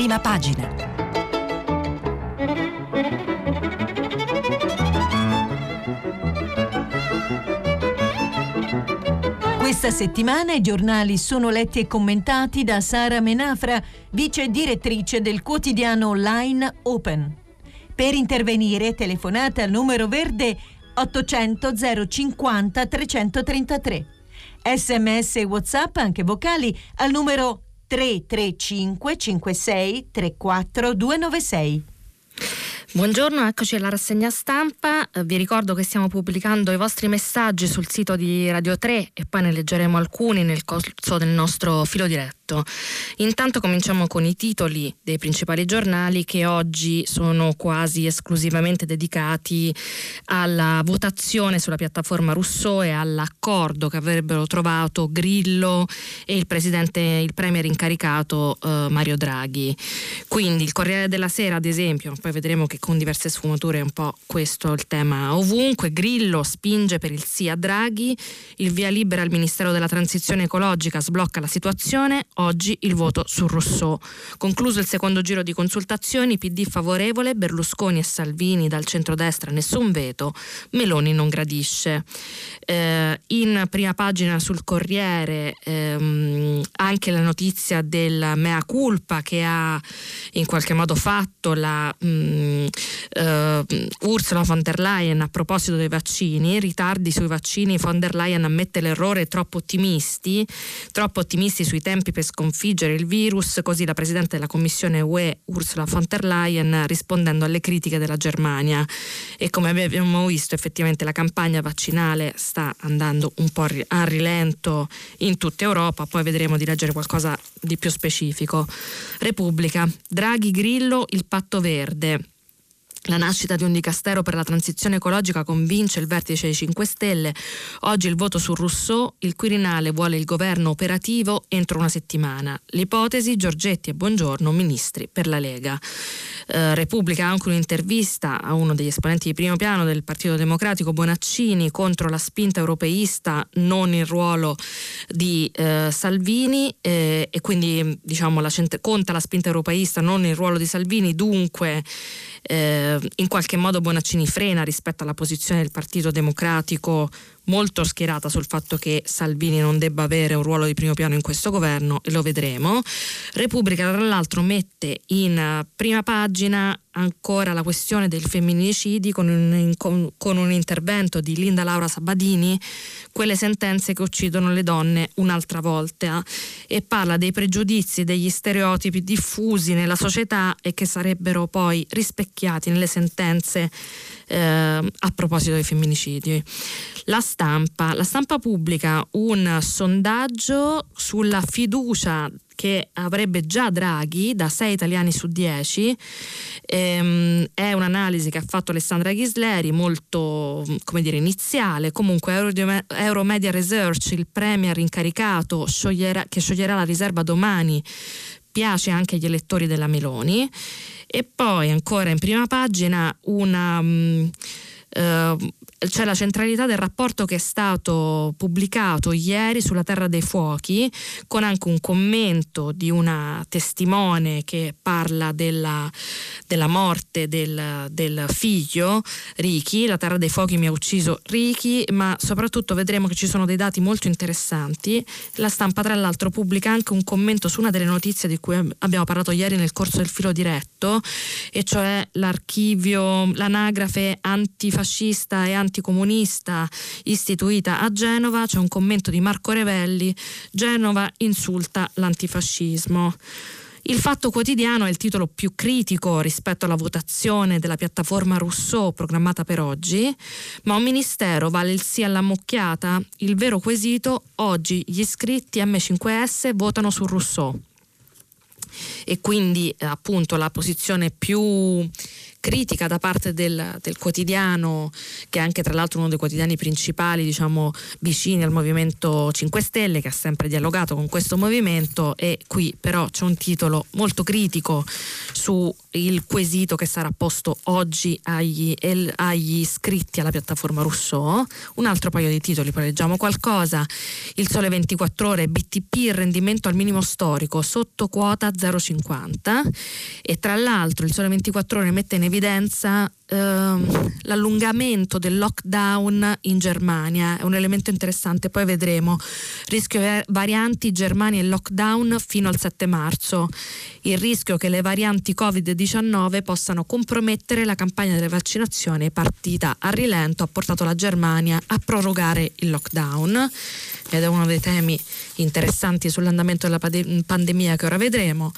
prima pagina. Questa settimana i giornali sono letti e commentati da Sara Menafra, vice direttrice del quotidiano online Open. Per intervenire telefonate al numero verde 800 050 333. Sms e WhatsApp anche vocali al numero 335 56 34 296. Buongiorno, eccoci alla rassegna stampa. Eh, vi ricordo che stiamo pubblicando i vostri messaggi sul sito di Radio 3 e poi ne leggeremo alcuni nel corso del nostro filo diretto diritto. Intanto cominciamo con i titoli dei principali giornali che oggi sono quasi esclusivamente dedicati alla votazione sulla piattaforma Rousseau e all'accordo che avrebbero trovato Grillo e il presidente, il premier incaricato eh, Mario Draghi. Quindi il Corriere della Sera, ad esempio, poi vedremo che con diverse sfumature è un po' questo il tema ovunque. Grillo spinge per il sì a Draghi, il via libera al Ministero della Transizione Ecologica sblocca la situazione, oggi il voto su Rousseau. Concluso il secondo giro di consultazioni, PD favorevole, Berlusconi e Salvini dal centrodestra nessun veto, Meloni non gradisce. Eh, in prima pagina sul Corriere ehm, anche la notizia del mea culpa che ha in qualche modo fatto la mh, mm, eh, Ursula von der Leyen a proposito dei vaccini, ritardi sui vaccini, von der Leyen ammette l'errore troppo ottimisti, troppo ottimisti sui tempi per sconfiggere il virus, così la Presidente della Commissione UE Ursula von der Leyen rispondendo alle critiche della Germania e come abbiamo visto effettivamente la campagna vaccinale sta andando un po' a rilento in tutta Europa, poi vedremo di leggere qualcosa di più specifico. Repubblica, Draghi Grillo, il patto verde. La nascita di un dicastero per la transizione ecologica convince il vertice dei 5 Stelle. Oggi il voto su Rousseau, il Quirinale vuole il governo operativo entro una settimana. L'ipotesi Giorgetti e Buongiorno, ministri per la Lega. Eh, Repubblica anche un'intervista a uno degli esponenti di primo piano del Partito Democratico, Bonaccini, contro la spinta europeista, non il ruolo di eh, Salvini eh, e quindi diciamo la, conta la spinta europeista, non il ruolo di Salvini, dunque eh, in qualche modo Bonaccini frena rispetto alla posizione del Partito Democratico molto schierata sul fatto che Salvini non debba avere un ruolo di primo piano in questo governo e lo vedremo. Repubblica tra l'altro mette in eh, prima pagina ancora la questione del femminicidi con un, con, un, intervento di Linda Laura Sabadini, quelle sentenze che uccidono le donne un'altra volta e parla dei pregiudizi, degli stereotipi diffusi nella società e che sarebbero poi rispecchiati nelle sentenze eh, a proposito dei femminicidi. La stampa, la stampa pubblica un sondaggio sulla fiducia che avrebbe già Draghi da 6 italiani su 10. Ehm, è un'analisi che ha fatto Alessandra Ghisleri, molto come dire, iniziale. Comunque Euromedia Research, il premier incaricato scioglierà, che scioglierà la riserva domani, piace anche agli elettori della Meloni. E poi ancora in prima pagina una... Um, uh, c'è la centralità del rapporto che è stato pubblicato ieri sulla Terra dei Fuochi, con anche un commento di una testimone che parla della, della morte del, del, figlio Ricky. La Terra dei Fuochi mi ha ucciso Ricky, ma soprattutto vedremo che ci sono dei dati molto interessanti. La stampa, tra l'altro, pubblica anche un commento su una delle notizie di cui abbiamo parlato ieri nel corso del filo diretto, e cioè l'archivio, l'anagrafe antifascista e antifascista anticomunista istituita a Genova, c'è un commento di Marco Revelli, Genova insulta l'antifascismo. Il Fatto Quotidiano è il titolo più critico rispetto alla votazione della piattaforma Rousseau programmata per oggi, ma un ministero vale il sì alla mocchiata? Il vero quesito, oggi gli iscritti M5S votano su Rousseau. E quindi appunto la posizione più critica da parte del, del, quotidiano, che è anche tra l'altro uno dei quotidiani principali, diciamo, vicini al Movimento 5 Stelle, che ha sempre dialogato con questo movimento e qui però c'è un titolo molto critico sul quesito che sarà posto oggi agli, agli iscritti alla piattaforma Rousseau. Un altro paio di titoli, poi leggiamo qualcosa. Il Sole 24 ore, BTP, il rendimento al minimo storico, sotto quota 0,50 e tra l'altro il Sole 24 ore mette in evidenza ehm, l'allungamento del lockdown in Germania, è un elemento interessante, poi vedremo. Rischio varianti Germania e lockdown fino al 7 marzo. Il rischio che le varianti Covid-19 possano compromettere la campagna delle vaccinazioni partita a rilento ha portato la Germania a prorogare il lockdown ed è uno dei temi interessanti sull'andamento della pandemia che ora vedremo.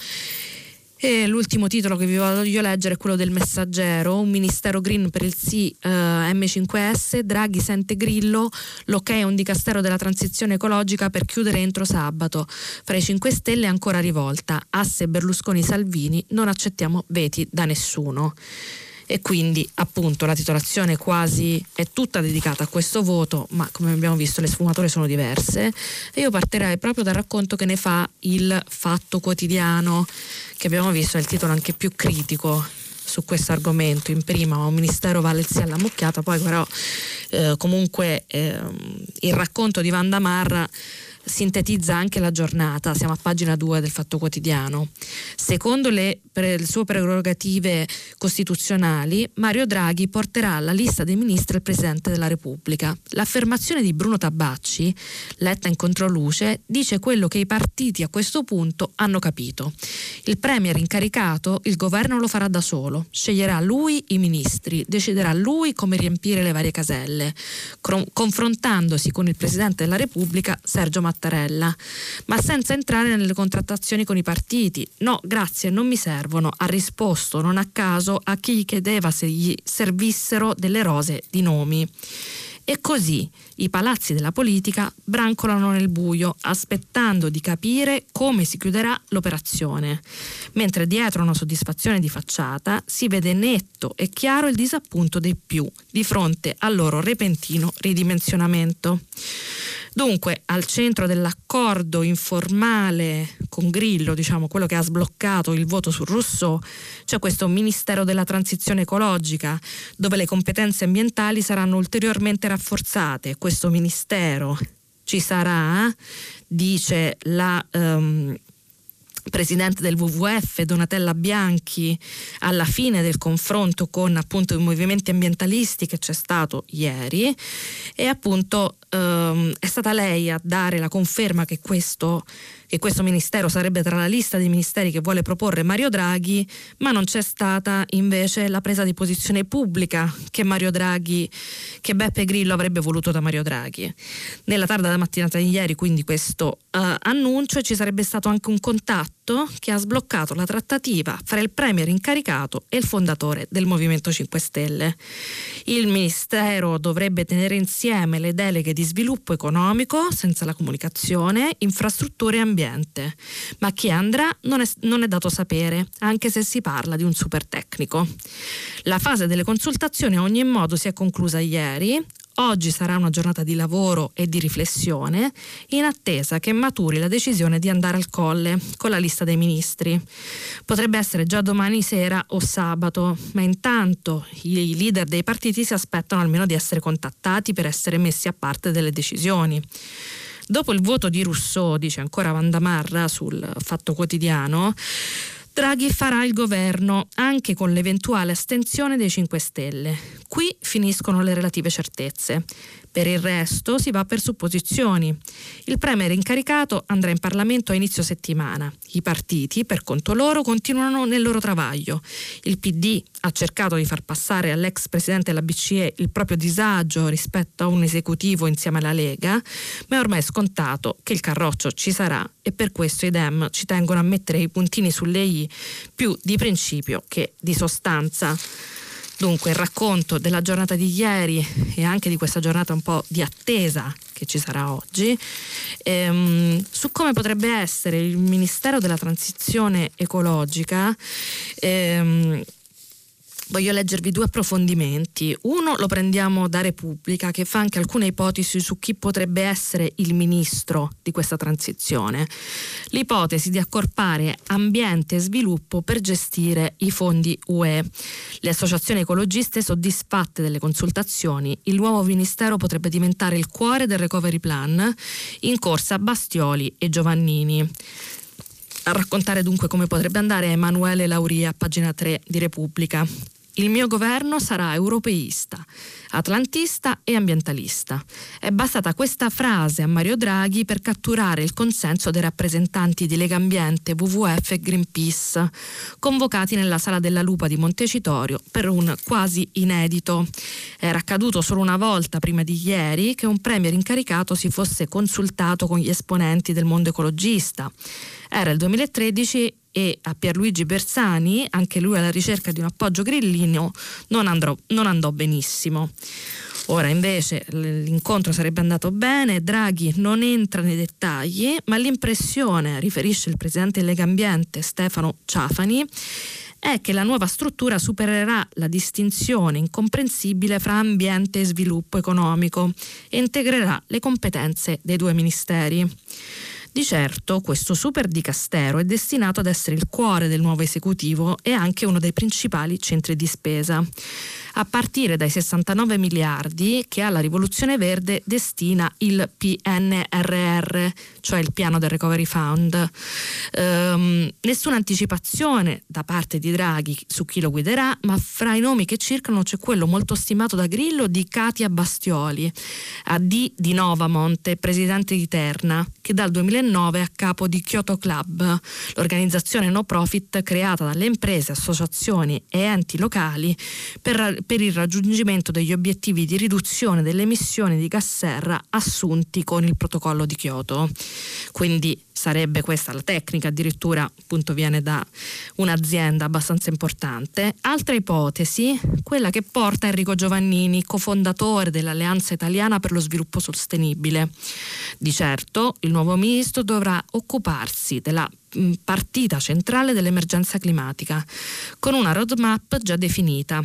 E l'ultimo titolo che vi voglio leggere è quello del Messaggero, un ministero green per il sì eh, M5S, Draghi sente Grillo, l'ok è un dicastero della transizione ecologica per chiudere entro sabato. Fra i 5 Stelle ancora rivolta, asse Berlusconi-Salvini, non accettiamo veti da nessuno e quindi appunto la titolazione quasi è tutta dedicata a questo voto, ma come abbiamo visto le sfumature sono diverse e io partirei proprio dal racconto che ne fa il Fatto Quotidiano, che abbiamo visto è il titolo anche più critico su questo argomento. In prima un ministero vale sia alla mucchiata, poi però eh, comunque eh, il racconto di Vanda Marra sintetizza anche la giornata, siamo a pagina 2 del Fatto Quotidiano. Secondo le, pre, le, sue prerogative costituzionali, Mario Draghi porterà alla lista dei ministri il Presidente della Repubblica. L'affermazione di Bruno Tabacci, letta in controluce, dice quello che i partiti a questo punto hanno capito. Il Premier incaricato, il governo lo farà da solo, sceglierà lui i ministri, deciderà lui come riempire le varie caselle, confrontandosi con il Presidente della Repubblica, Sergio Mattarella ma senza entrare nelle contrattazioni con i partiti. No, grazie, non mi servono, ha risposto non a caso a chi chiedeva se gli servissero delle rose di nomi. E così i palazzi della politica brancolano nel buio, aspettando di capire come si chiuderà l'operazione, mentre dietro una soddisfazione di facciata si vede netto e chiaro il disappunto dei più di fronte al loro repentino ridimensionamento. Dunque, al centro dell'accordo informale con Grillo, diciamo quello che ha sbloccato il voto su Rousseau, c'è questo Ministero della Transizione Ecologica, dove le competenze ambientali saranno ulteriormente rafforzate. Questo Ministero ci sarà, dice la um, presidente del WWF Donatella Bianchi alla fine del confronto con appunto i movimenti ambientalisti che c'è stato ieri. E appunto ehm, è stata lei a dare la conferma che questo che questo ministero sarebbe tra la lista dei ministeri che vuole proporre Mario Draghi, ma non c'è stata invece la presa di posizione pubblica che Mario Draghi, che Beppe Grillo avrebbe voluto da Mario Draghi. Nella tarda mattinata di ieri, quindi questo uh, annuncio e ci sarebbe stato anche un contatto che ha sbloccato la trattativa fra il premier incaricato e il fondatore del Movimento 5 Stelle. Il ministero dovrebbe tenere insieme le deleghe di sviluppo economico, senza la comunicazione, infrastrutture e ambiente, ma chi andrà non è, non è dato sapere, anche se si parla di un super tecnico. La fase delle consultazioni a ogni modo si è conclusa ieri, Oggi sarà una giornata di lavoro e di riflessione in attesa che maturi la decisione di andare al colle con la lista dei ministri. Potrebbe essere già domani sera o sabato, ma intanto i leader dei partiti si aspettano almeno di essere contattati per essere messi a parte delle decisioni. Dopo il voto di Rousseau, dice ancora Vandamarra sul Fatto Quotidiano, Draghi farà il governo anche con l'eventuale astensione dei 5 Stelle. Qui finiscono le relative certezze. Per il resto si va per supposizioni. Il Premier incaricato andrà in Parlamento a inizio settimana. I partiti, per conto loro, continuano nel loro travaglio. Il PD ha cercato di far passare all'ex presidente della BCE il proprio disagio rispetto a un esecutivo insieme alla Lega, ma è ormai scontato che il carroccio ci sarà e per questo i Dem ci tengono a mettere i puntini sulle i più di principio che di sostanza. Dunque il racconto della giornata di ieri e anche di questa giornata un po' di attesa che ci sarà oggi, ehm, su come potrebbe essere il Ministero della Transizione Ecologica ehm, voglio leggervi due approfondimenti. Uno lo prendiamo da Repubblica che fa anche alcune ipotesi su chi potrebbe essere il ministro di questa transizione. L'ipotesi di accorpare ambiente e sviluppo per gestire i fondi UE. Le associazioni ecologiste soddisfatte delle consultazioni, il nuovo ministero potrebbe diventare il cuore del recovery plan in corsa Bastioli e Giovannini. A raccontare dunque come potrebbe andare Emanuele Lauria, pagina 3 di Repubblica. Il mio governo sarà europeista, atlantista e ambientalista. È bastata questa frase a Mario Draghi per catturare il consenso dei rappresentanti di Lega Ambiente, WWF e Greenpeace, convocati nella sala della Lupa di Montecitorio per un quasi inedito. Era accaduto solo una volta prima di ieri che un premier incaricato si fosse consultato con gli esponenti del mondo ecologista. Era il 2013 e a Pierluigi Bersani, anche lui alla ricerca di un appoggio grillino, non, andrò, non andò benissimo. Ora invece l'incontro sarebbe andato bene, Draghi non entra nei dettagli, ma l'impressione, riferisce il presidente Lega Ambiente Stefano Ciafani, è che la nuova struttura supererà la distinzione incomprensibile fra ambiente e sviluppo economico e integrerà le competenze dei due ministeri. Di certo questo super dicastero è destinato ad essere il cuore del nuovo esecutivo e anche uno dei principali centri di spesa a partire dai 69 miliardi che alla rivoluzione verde destina il PNRR, cioè il piano del Recovery Fund. Ehm, nessuna anticipazione da parte di Draghi su chi lo guiderà, ma fra i nomi che circolano c'è quello molto stimato da Grillo di Katia Bastioli, a D di Novamonte, presidente di Terna, che dal 2009 è a capo di Kyoto Club, l'organizzazione no profit creata dalle imprese, associazioni e enti locali per per il raggiungimento degli obiettivi di riduzione delle emissioni di gas serra assunti con il protocollo di Kyoto. Quindi sarebbe questa la tecnica, addirittura appunto viene da un'azienda abbastanza importante. Altra ipotesi, quella che porta Enrico Giovannini, cofondatore dell'Alleanza Italiana per lo Sviluppo Sostenibile. Di certo il nuovo ministro dovrà occuparsi della partita centrale dell'emergenza climatica, con una roadmap già definita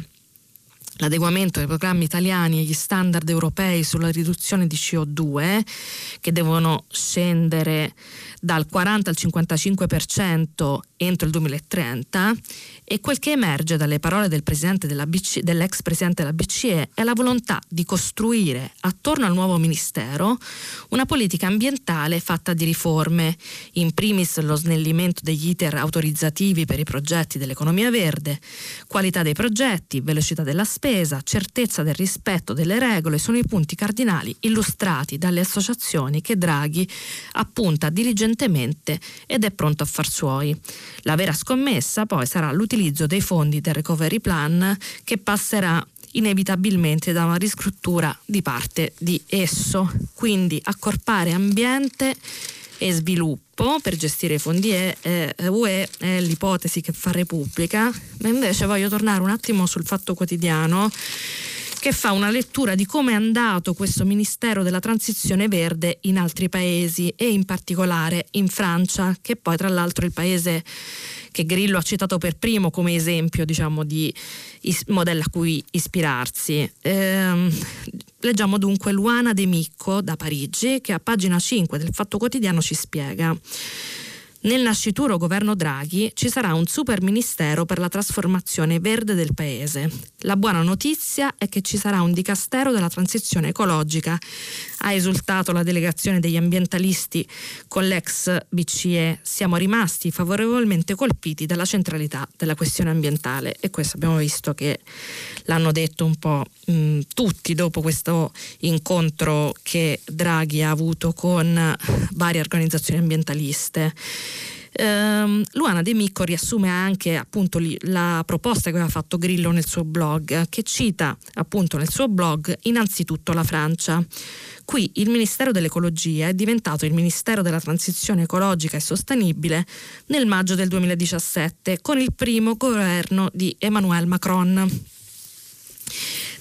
l'adeguamento dei programmi italiani agli standard europei sulla riduzione di CO2 che devono scendere dal 40 al 55% entro il 2030 e quel che emerge dalle parole del presidente della BCE, dell'ex presidente della BCE è la volontà di costruire attorno al nuovo ministero una politica ambientale fatta di riforme, in primis lo snellimento degli iter autorizzativi per i progetti dell'economia verde, qualità dei progetti, velocità della spesa, certezza del rispetto delle regole sono i punti cardinali illustrati dalle associazioni che Draghi appunta diligentemente ed è pronto a far suoi. La vera scommessa poi sarà l'utilizzo dei fondi del recovery plan che passerà inevitabilmente da una riscrittura di parte di esso, quindi accorpare ambiente e sviluppo per gestire i fondi UE è l'ipotesi che fa Repubblica, ma invece voglio tornare un attimo sul fatto quotidiano che fa una lettura di come è andato questo Ministero della Transizione Verde in altri paesi e in particolare in Francia, che poi tra l'altro è il paese che Grillo ha citato per primo come esempio diciamo, di is- modello a cui ispirarsi. Ehm, leggiamo dunque Luana De Micco da Parigi che a pagina 5 del Fatto Quotidiano ci spiega. Nel nascituro governo Draghi ci sarà un super ministero per la trasformazione verde del paese. La buona notizia è che ci sarà un dicastero della transizione ecologica. Ha esultato la delegazione degli ambientalisti con l'ex BCE. Siamo rimasti favorevolmente colpiti dalla centralità della questione ambientale e questo abbiamo visto che l'hanno detto un po' mh, tutti dopo questo incontro che Draghi ha avuto con varie organizzazioni ambientaliste. Um, Luana De Micco riassume anche appunto li, la proposta che aveva fatto Grillo nel suo blog, che cita appunto nel suo blog innanzitutto la Francia. Qui il Ministero dell'Ecologia è diventato il Ministero della Transizione Ecologica e Sostenibile nel maggio del 2017 con il primo governo di Emmanuel Macron.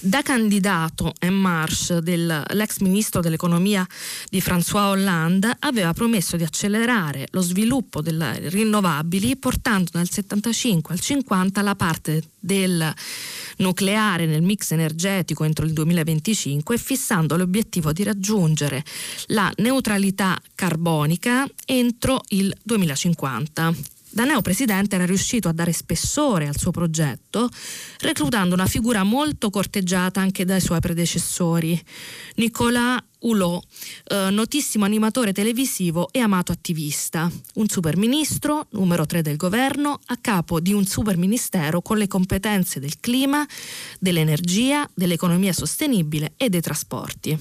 Da candidato en marche dell'ex ministro dell'economia di François Hollande aveva promesso di accelerare lo sviluppo delle rinnovabili portando dal 75 al 50 la parte del nucleare nel mix energetico entro il 2025 e fissando l'obiettivo di raggiungere la neutralità carbonica entro il 2050. Da neopresidente era riuscito a dare spessore al suo progetto, reclutando una figura molto corteggiata anche dai suoi predecessori, Nicolas Hulot, eh, notissimo animatore televisivo e amato attivista, un superministro, numero 3 del governo, a capo di un superministero con le competenze del clima, dell'energia, dell'economia sostenibile e dei trasporti.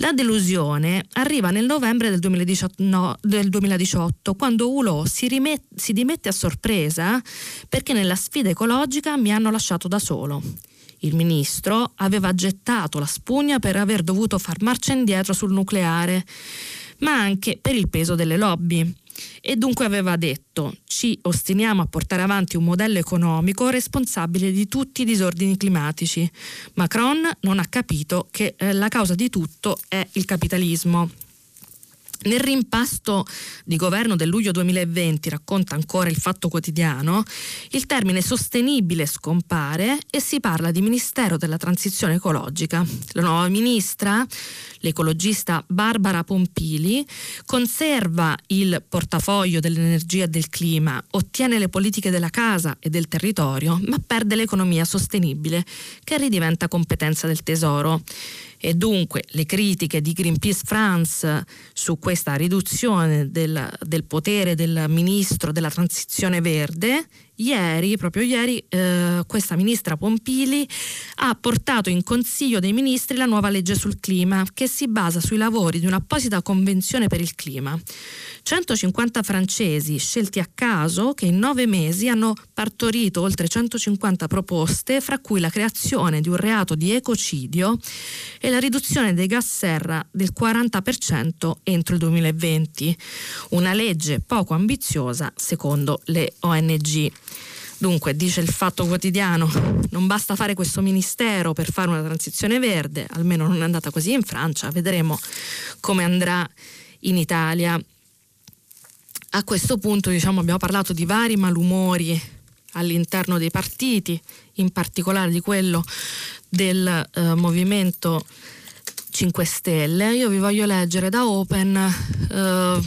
La delusione arriva nel novembre del 2018, no, del 2018 quando Hulot si, rimet, si dimette a sorpresa perché nella sfida ecologica mi hanno lasciato da solo. Il ministro aveva gettato la spugna per aver dovuto far marcia indietro sul nucleare, ma anche per il peso delle lobby e dunque aveva detto ci ostiniamo a portare avanti un modello economico responsabile di tutti i disordini climatici. Macron non ha capito che eh, la causa di tutto è il capitalismo. Nel rimpasto di governo del luglio 2020, racconta ancora il Fatto Quotidiano, il termine sostenibile scompare e si parla di Ministero della Transizione Ecologica. La nuova ministra, l'ecologista Barbara Pompili, conserva il portafoglio dell'energia e del clima, ottiene le politiche della casa e del territorio, ma perde l'economia sostenibile, che ridiventa competenza del Tesoro. E dunque le critiche di Greenpeace France su questa riduzione del, del potere del ministro della transizione verde ieri, proprio ieri, eh, questa ministra Pompili ha portato in Consiglio dei Ministri la nuova legge sul clima che si basa sui lavori di un'apposita convenzione per il clima. 150 francesi scelti a caso che in nove mesi hanno partorito oltre 150 proposte, fra cui la creazione di un reato di ecocidio e la riduzione dei gas serra del 40% entro il 2020. Una legge poco ambiziosa secondo le ONG. Dunque, dice il Fatto Quotidiano, non basta fare questo ministero per fare una transizione verde, almeno non è andata così in Francia, vedremo come andrà in Italia. A questo punto diciamo, abbiamo parlato di vari malumori all'interno dei partiti, in particolare di quello del eh, movimento 5 Stelle. Io vi voglio leggere da Open eh,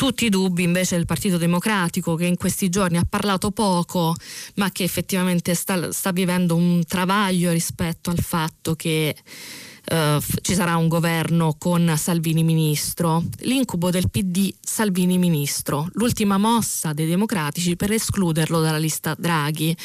tutti i dubbi invece del Partito Democratico che in questi giorni ha parlato poco ma che effettivamente sta, sta vivendo un travaglio rispetto al fatto che Uh, ci sarà un governo con Salvini ministro. L'incubo del PD Salvini ministro, l'ultima mossa dei democratici per escluderlo dalla lista Draghi.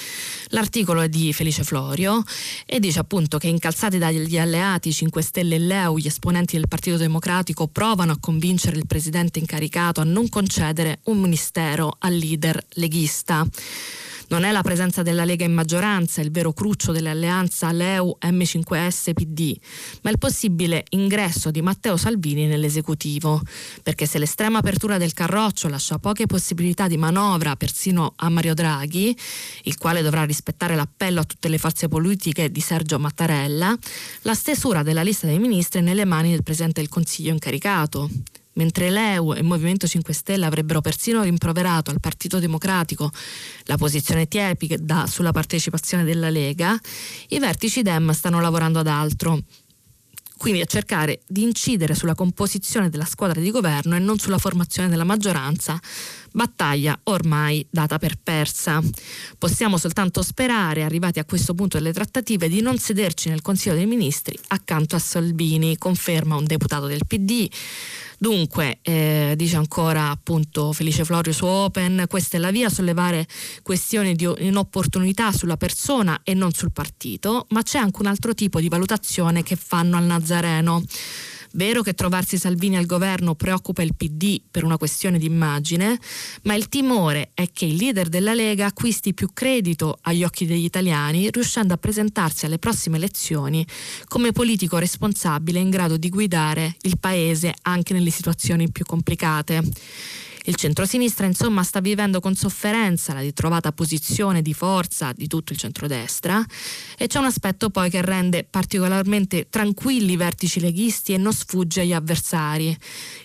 L'articolo è di Felice Florio e dice appunto che incalzati dagli alleati 5 Stelle e Leu, gli esponenti del Partito Democratico provano a convincere il presidente incaricato a non concedere un ministero al leader leghista. Non è la presenza della Lega in maggioranza il vero cruccio dell'alleanza Leu M5S PD, ma il possibile ingresso di Matteo Salvini nell'esecutivo. Perché se l'estrema apertura del Carroccio lascia poche possibilità di manovra persino a Mario Draghi, il quale dovrà rispettare l'appello a tutte le forze politiche di Sergio Mattarella, la stesura della lista dei ministri è nelle mani del Presidente del Consiglio incaricato mentre l'EU e il Movimento 5 Stelle avrebbero persino rimproverato al Partito Democratico la posizione tiepida sulla partecipazione della Lega, i vertici Dem stanno lavorando ad altro quindi a cercare di incidere sulla composizione della squadra di governo e non sulla formazione della maggioranza, battaglia ormai data per persa. Possiamo soltanto sperare, arrivati a questo punto delle trattative, di non sederci nel Consiglio dei Ministri accanto a Salvini, conferma un deputato del PD. Dunque, eh, dice ancora appunto Felice Florio su Open, questa è la via a sollevare questioni di inopportunità sulla persona e non sul partito, ma c'è anche un altro tipo di valutazione che fanno al Nazareno. Vero che trovarsi Salvini al governo preoccupa il PD per una questione di immagine, ma il timore è che il leader della Lega acquisti più credito agli occhi degli italiani, riuscendo a presentarsi alle prossime elezioni come politico responsabile in grado di guidare il paese anche nelle situazioni più complicate. Il centrosinistra insomma sta vivendo con sofferenza la ritrovata posizione di forza di tutto il centrodestra e c'è un aspetto poi che rende particolarmente tranquilli i vertici leghisti e non sfugge agli avversari.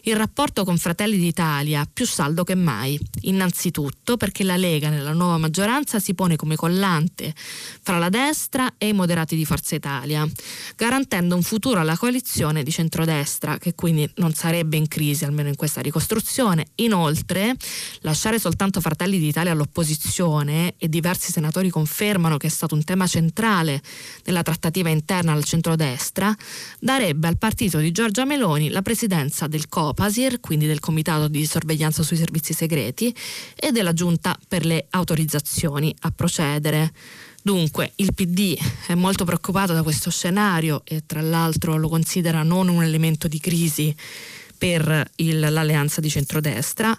Il rapporto con Fratelli d'Italia più saldo che mai, innanzitutto perché la Lega nella nuova maggioranza si pone come collante fra la destra e i moderati di Forza Italia, garantendo un futuro alla coalizione di centrodestra che quindi non sarebbe in crisi almeno in questa ricostruzione. Inoltre, lasciare soltanto Fratelli d'Italia all'opposizione e diversi senatori confermano che è stato un tema centrale nella trattativa interna al centrodestra, darebbe al partito di Giorgia Meloni la presidenza del Copasir, quindi del Comitato di sorveglianza sui servizi segreti, e della Giunta per le autorizzazioni a procedere. Dunque il PD è molto preoccupato da questo scenario e tra l'altro lo considera non un elemento di crisi per il, l'alleanza di centrodestra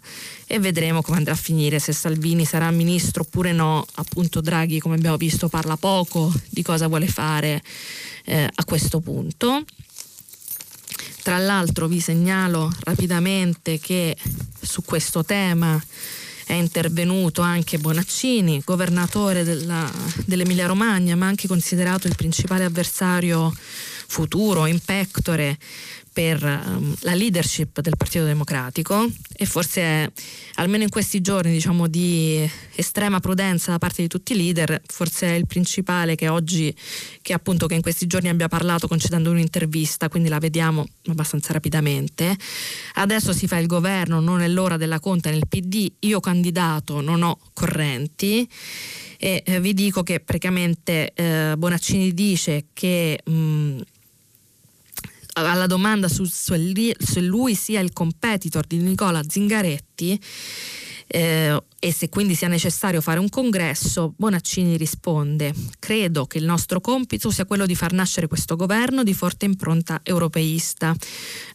e vedremo come andrà a finire se Salvini sarà ministro oppure no. Appunto Draghi, come abbiamo visto, parla poco di cosa vuole fare eh, a questo punto. Tra l'altro vi segnalo rapidamente che su questo tema è intervenuto anche Bonaccini, governatore della, dell'Emilia Romagna, ma anche considerato il principale avversario futuro, in pectore per um, la leadership del Partito Democratico e forse almeno in questi giorni diciamo, di estrema prudenza da parte di tutti i leader, forse è il principale che oggi, che appunto che in questi giorni abbia parlato concedendo un'intervista, quindi la vediamo abbastanza rapidamente. Adesso si fa il governo, non è l'ora della conta nel PD, io candidato non ho correnti e eh, vi dico che praticamente eh, Bonaccini dice che mh, alla domanda su se lui sia il competitor di Nicola Zingaretti eh, e se quindi sia necessario fare un congresso, Bonaccini risponde: Credo che il nostro compito sia quello di far nascere questo governo di forte impronta europeista,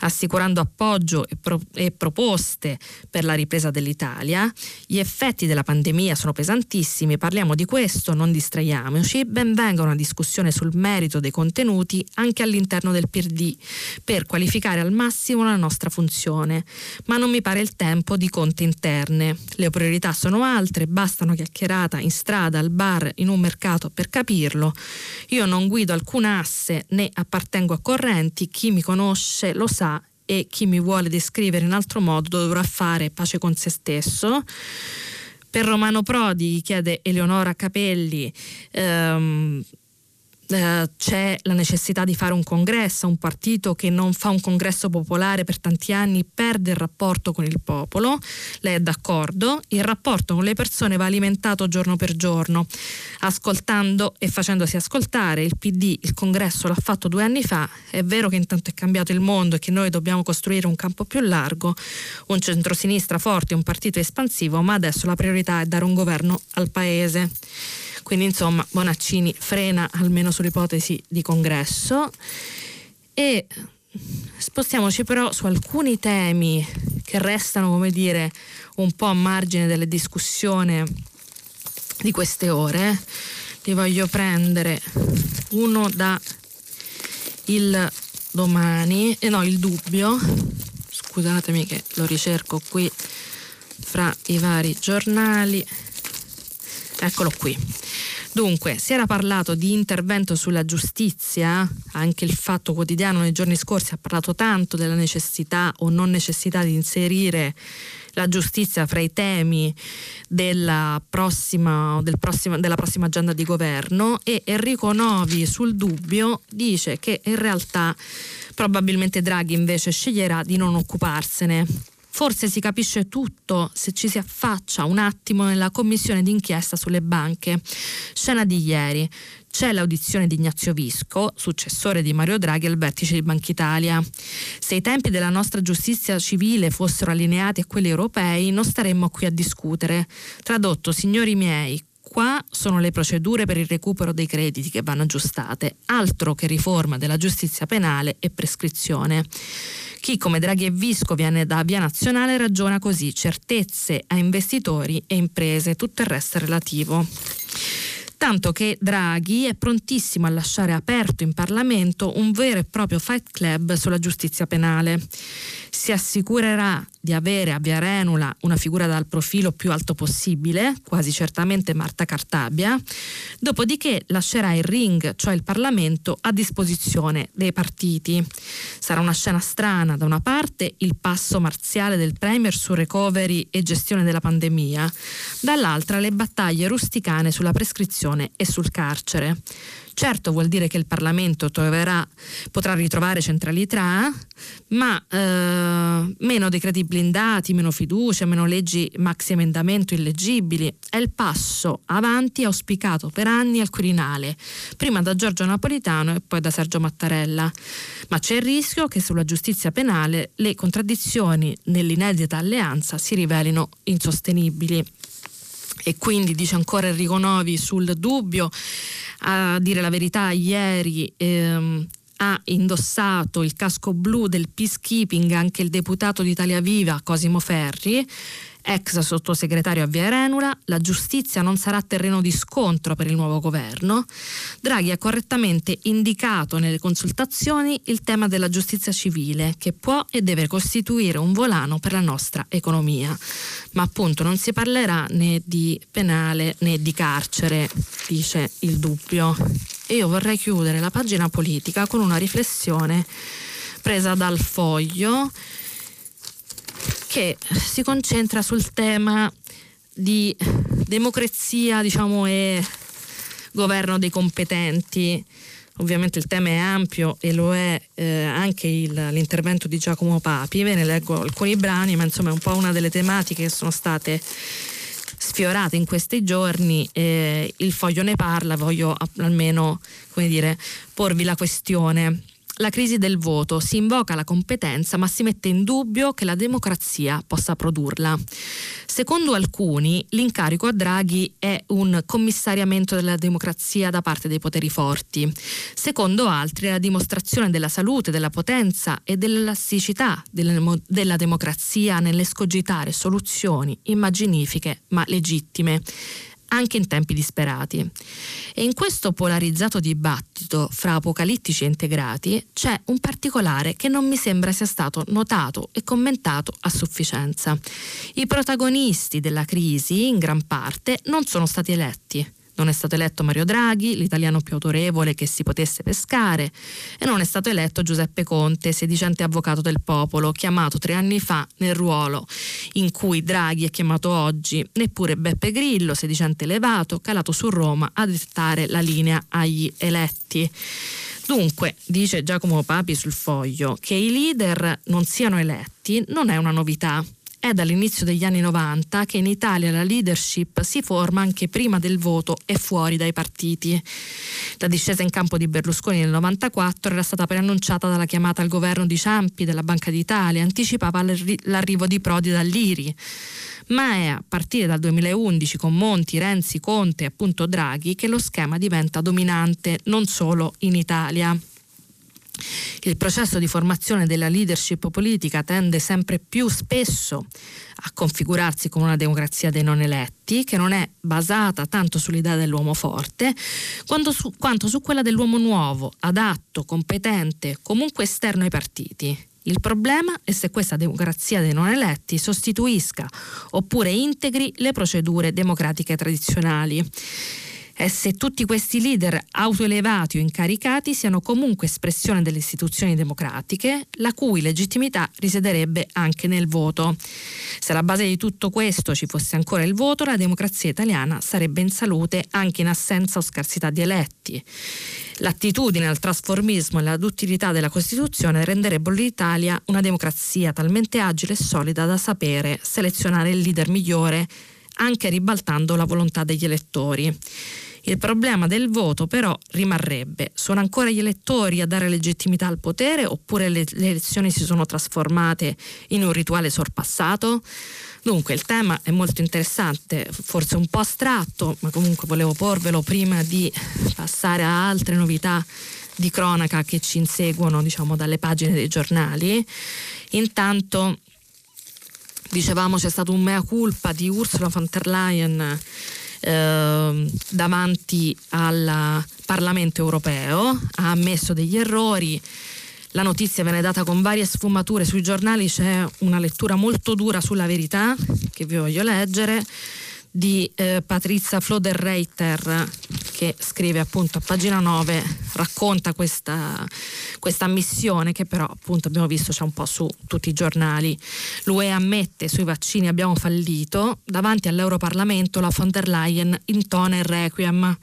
assicurando appoggio e, pro- e proposte per la ripresa dell'Italia. Gli effetti della pandemia sono pesantissimi, parliamo di questo, non distraiamoci. Ben venga una discussione sul merito dei contenuti anche all'interno del PD per qualificare al massimo la nostra funzione. Ma non mi pare il tempo di conte interne. Le priorità sono altre, basta una chiacchierata in strada, al bar, in un mercato per capirlo. Io non guido alcun asse né appartengo a correnti, chi mi conosce lo sa e chi mi vuole descrivere in altro modo dovrà fare pace con se stesso. Per Romano Prodi, chiede Eleonora Capelli, ehm, eh, c'è la necessità di fare un congresso, un partito che non fa un congresso popolare per tanti anni perde il rapporto con il popolo, lei è d'accordo, il rapporto con le persone va alimentato giorno per giorno, ascoltando e facendosi ascoltare, il PD il congresso l'ha fatto due anni fa, è vero che intanto è cambiato il mondo e che noi dobbiamo costruire un campo più largo, un centrosinistra forte, un partito espansivo, ma adesso la priorità è dare un governo al Paese. Quindi insomma Bonaccini frena almeno sull'ipotesi di congresso e spostiamoci però su alcuni temi che restano come dire un po' a margine delle discussioni di queste ore. Li voglio prendere uno da il domani, eh no, il dubbio. Scusatemi che lo ricerco qui fra i vari giornali. Eccolo qui. Dunque, si era parlato di intervento sulla giustizia, anche il Fatto Quotidiano nei giorni scorsi ha parlato tanto della necessità o non necessità di inserire la giustizia fra i temi della prossima, del prossima, della prossima agenda di governo e Enrico Novi sul dubbio dice che in realtà probabilmente Draghi invece sceglierà di non occuparsene Forse si capisce tutto se ci si affaccia un attimo nella commissione d'inchiesta sulle banche. Scena di ieri. C'è l'audizione di Ignazio Visco, successore di Mario Draghi al vertice di Banca Italia. Se i tempi della nostra giustizia civile fossero allineati a quelli europei, non staremmo qui a discutere. Tradotto, signori miei, qua sono le procedure per il recupero dei crediti che vanno aggiustate, altro che riforma della giustizia penale e prescrizione. Chi come Draghi e Visco viene da Via Nazionale ragiona così, certezze a investitori e imprese, tutto il resto è relativo tanto che Draghi è prontissimo a lasciare aperto in Parlamento un vero e proprio fight club sulla giustizia penale. Si assicurerà di avere a Via Renula una figura dal profilo più alto possibile, quasi certamente Marta Cartabia, dopodiché lascerà il ring, cioè il Parlamento, a disposizione dei partiti. Sarà una scena strana, da una parte il passo marziale del Premier su recovery e gestione della pandemia, dall'altra le battaglie rusticane sulla prescrizione e sul carcere. Certo vuol dire che il Parlamento troverà, potrà ritrovare centralità, ma eh, meno decreti blindati, meno fiducia, meno leggi maxi emendamento illeggibili. È il passo avanti auspicato per anni al Quirinale, prima da Giorgio Napolitano e poi da Sergio Mattarella. Ma c'è il rischio che sulla giustizia penale le contraddizioni nell'inedita alleanza si rivelino insostenibili e quindi dice ancora Enrico Novi sul dubbio a dire la verità ieri ehm, ha indossato il casco blu del peacekeeping anche il deputato di Italia Viva Cosimo Ferri ex sottosegretario a Via Renula, la giustizia non sarà terreno di scontro per il nuovo governo. Draghi ha correttamente indicato nelle consultazioni il tema della giustizia civile, che può e deve costituire un volano per la nostra economia. Ma appunto non si parlerà né di penale né di carcere, dice il dubbio. E io vorrei chiudere la pagina politica con una riflessione presa dal foglio che si concentra sul tema di democrazia diciamo, e governo dei competenti. Ovviamente il tema è ampio e lo è eh, anche il, l'intervento di Giacomo Papi, ve ne leggo alcuni brani, ma insomma è un po' una delle tematiche che sono state sfiorate in questi giorni. Eh, il foglio ne parla, voglio almeno dire, porvi la questione la crisi del voto, si invoca la competenza ma si mette in dubbio che la democrazia possa produrla. Secondo alcuni l'incarico a Draghi è un commissariamento della democrazia da parte dei poteri forti. Secondo altri è la dimostrazione della salute, della potenza e dell'elasticità della democrazia nell'escogitare soluzioni immaginifiche ma legittime anche in tempi disperati. E in questo polarizzato dibattito fra apocalittici e integrati c'è un particolare che non mi sembra sia stato notato e commentato a sufficienza. I protagonisti della crisi, in gran parte, non sono stati eletti. Non è stato eletto Mario Draghi, l'italiano più autorevole che si potesse pescare, e non è stato eletto Giuseppe Conte, sedicente avvocato del popolo, chiamato tre anni fa nel ruolo in cui Draghi è chiamato oggi, neppure Beppe Grillo, sedicente elevato, calato su Roma a dettare la linea agli eletti. Dunque, dice Giacomo Papi sul foglio, che i leader non siano eletti non è una novità. È dall'inizio degli anni 90 che in Italia la leadership si forma anche prima del voto e fuori dai partiti. La discesa in campo di Berlusconi nel 94 era stata preannunciata dalla chiamata al governo di Ciampi della Banca d'Italia, anticipava l'arrivo di Prodi dall'Iri. Ma è a partire dal 2011 con Monti, Renzi, Conte e appunto Draghi che lo schema diventa dominante non solo in Italia. Il processo di formazione della leadership politica tende sempre più spesso a configurarsi come una democrazia dei non eletti, che non è basata tanto sull'idea dell'uomo forte, quanto su, quanto su quella dell'uomo nuovo, adatto, competente, comunque esterno ai partiti. Il problema è se questa democrazia dei non eletti sostituisca oppure integri le procedure democratiche tradizionali è se tutti questi leader autoelevati o incaricati siano comunque espressione delle istituzioni democratiche, la cui legittimità risiederebbe anche nel voto. Se alla base di tutto questo ci fosse ancora il voto, la democrazia italiana sarebbe in salute anche in assenza o scarsità di eletti. L'attitudine al trasformismo e la duttilità della Costituzione renderebbero l'Italia una democrazia talmente agile e solida da sapere selezionare il leader migliore anche ribaltando la volontà degli elettori. Il problema del voto però rimarrebbe. Sono ancora gli elettori a dare legittimità al potere oppure le, le elezioni si sono trasformate in un rituale sorpassato? Dunque il tema è molto interessante, forse un po' astratto, ma comunque volevo porvelo prima di passare a altre novità di cronaca che ci inseguono diciamo, dalle pagine dei giornali. Intanto dicevamo c'è stato un mea culpa di Ursula von der Leyen eh, davanti al Parlamento europeo, ha ammesso degli errori. La notizia viene data con varie sfumature sui giornali, c'è una lettura molto dura sulla verità che vi voglio leggere di eh, Patrizia Floderreiter che scrive appunto a pagina 9 racconta questa, questa missione che però appunto abbiamo visto c'è un po' su tutti i giornali l'UE ammette sui vaccini abbiamo fallito davanti all'Europarlamento la von der Leyen intona il requiem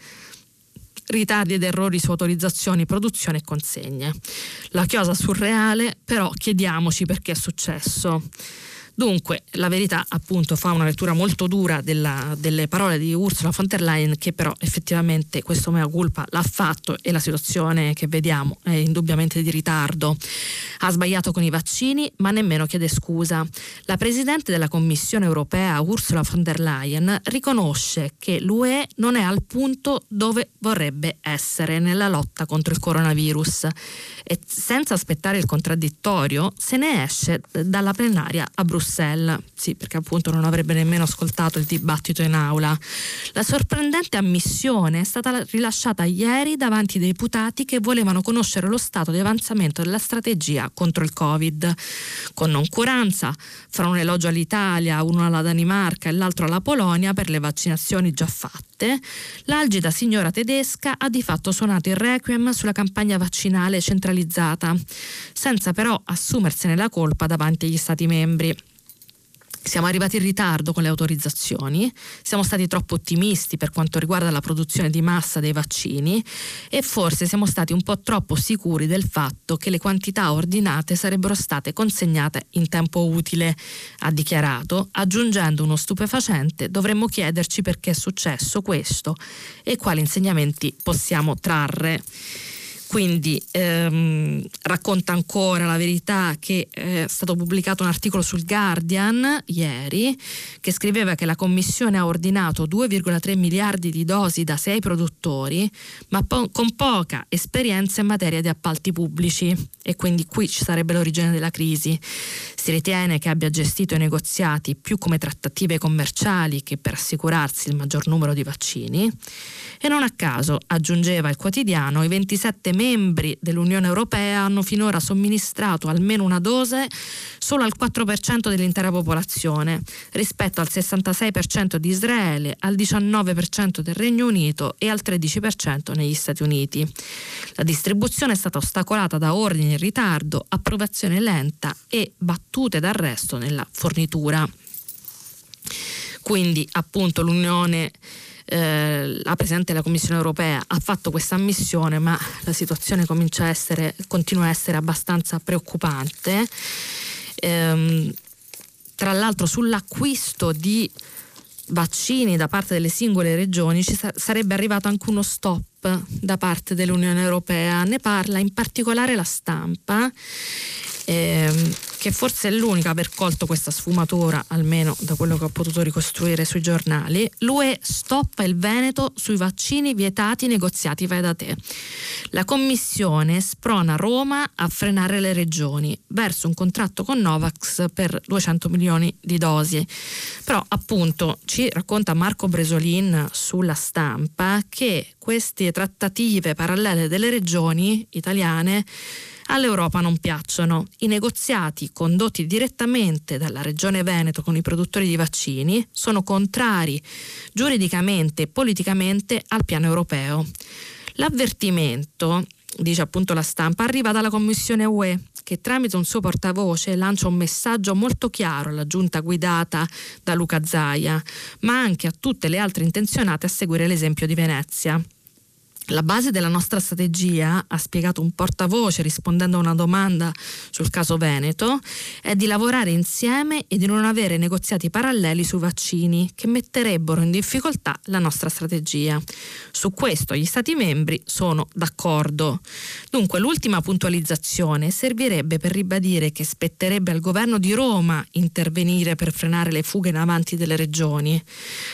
ritardi ed errori su autorizzazioni, produzione e consegne. La chiosa surreale, però chiediamoci perché è successo. Dunque, la verità appunto fa una lettura molto dura della, delle parole di Ursula von der Leyen che però effettivamente questo mea culpa l'ha fatto e la situazione che vediamo è indubbiamente di ritardo. Ha sbagliato con i vaccini ma nemmeno chiede scusa. La Presidente della Commissione europea Ursula von der Leyen riconosce che l'UE non è al punto dove vorrebbe essere nella lotta contro il coronavirus e senza aspettare il contraddittorio se ne esce dalla plenaria a Bruxelles Bruxelles, sì, perché appunto non avrebbe nemmeno ascoltato il dibattito in aula. La sorprendente ammissione è stata rilasciata ieri davanti ai deputati che volevano conoscere lo stato di avanzamento della strategia contro il Covid, con noncuranza fra un elogio all'Italia, uno alla Danimarca e l'altro alla Polonia per le vaccinazioni già fatte. L'algida signora tedesca ha di fatto suonato il requiem sulla campagna vaccinale centralizzata, senza però assumersene la colpa davanti agli Stati membri. Siamo arrivati in ritardo con le autorizzazioni, siamo stati troppo ottimisti per quanto riguarda la produzione di massa dei vaccini e forse siamo stati un po' troppo sicuri del fatto che le quantità ordinate sarebbero state consegnate in tempo utile, ha dichiarato, aggiungendo uno stupefacente dovremmo chiederci perché è successo questo e quali insegnamenti possiamo trarre. Quindi ehm, racconta ancora la verità che eh, è stato pubblicato un articolo sul Guardian ieri che scriveva che la Commissione ha ordinato 2,3 miliardi di dosi da sei produttori, ma po- con poca esperienza in materia di appalti pubblici e quindi qui ci sarebbe l'origine della crisi. Si ritiene che abbia gestito i negoziati più come trattative commerciali che per assicurarsi il maggior numero di vaccini e non a caso, aggiungeva il quotidiano, i 27 membri dell'Unione Europea hanno finora somministrato almeno una dose solo al 4% dell'intera popolazione, rispetto al 66% di Israele, al 19% del Regno Unito e al 13% negli Stati Uniti. La distribuzione è stata ostacolata da ordini in ritardo, approvazione lenta e battute d'arresto nella fornitura. Quindi appunto l'Unione eh, la Presidente della Commissione europea ha fatto questa ammissione, ma la situazione comincia a essere, continua a essere abbastanza preoccupante. Ehm, tra l'altro sull'acquisto di vaccini da parte delle singole regioni ci sa- sarebbe arrivato anche uno stop da parte dell'Unione Europea. Ne parla in particolare la stampa ehm, che forse è l'unica a aver colto questa sfumatura, almeno da quello che ho potuto ricostruire sui giornali. L'UE stoppa il Veneto sui vaccini vietati negoziati vai da te. La Commissione sprona Roma a frenare le regioni verso un contratto con Novax per 200 milioni di dosi. Però appunto ci racconta Marco Bresolin sulla stampa che queste trattative parallele delle regioni italiane all'Europa non piacciono. I negoziati condotti direttamente dalla Regione Veneto con i produttori di vaccini sono contrari giuridicamente e politicamente al piano europeo. L'avvertimento, dice appunto la stampa, arriva dalla Commissione UE che tramite un suo portavoce lancia un messaggio molto chiaro alla giunta guidata da Luca Zaia, ma anche a tutte le altre intenzionate a seguire l'esempio di Venezia. La base della nostra strategia, ha spiegato un portavoce rispondendo a una domanda sul caso Veneto, è di lavorare insieme e di non avere negoziati paralleli sui vaccini che metterebbero in difficoltà la nostra strategia. Su questo gli Stati membri sono d'accordo. Dunque l'ultima puntualizzazione servirebbe per ribadire che spetterebbe al governo di Roma intervenire per frenare le fughe in avanti delle regioni,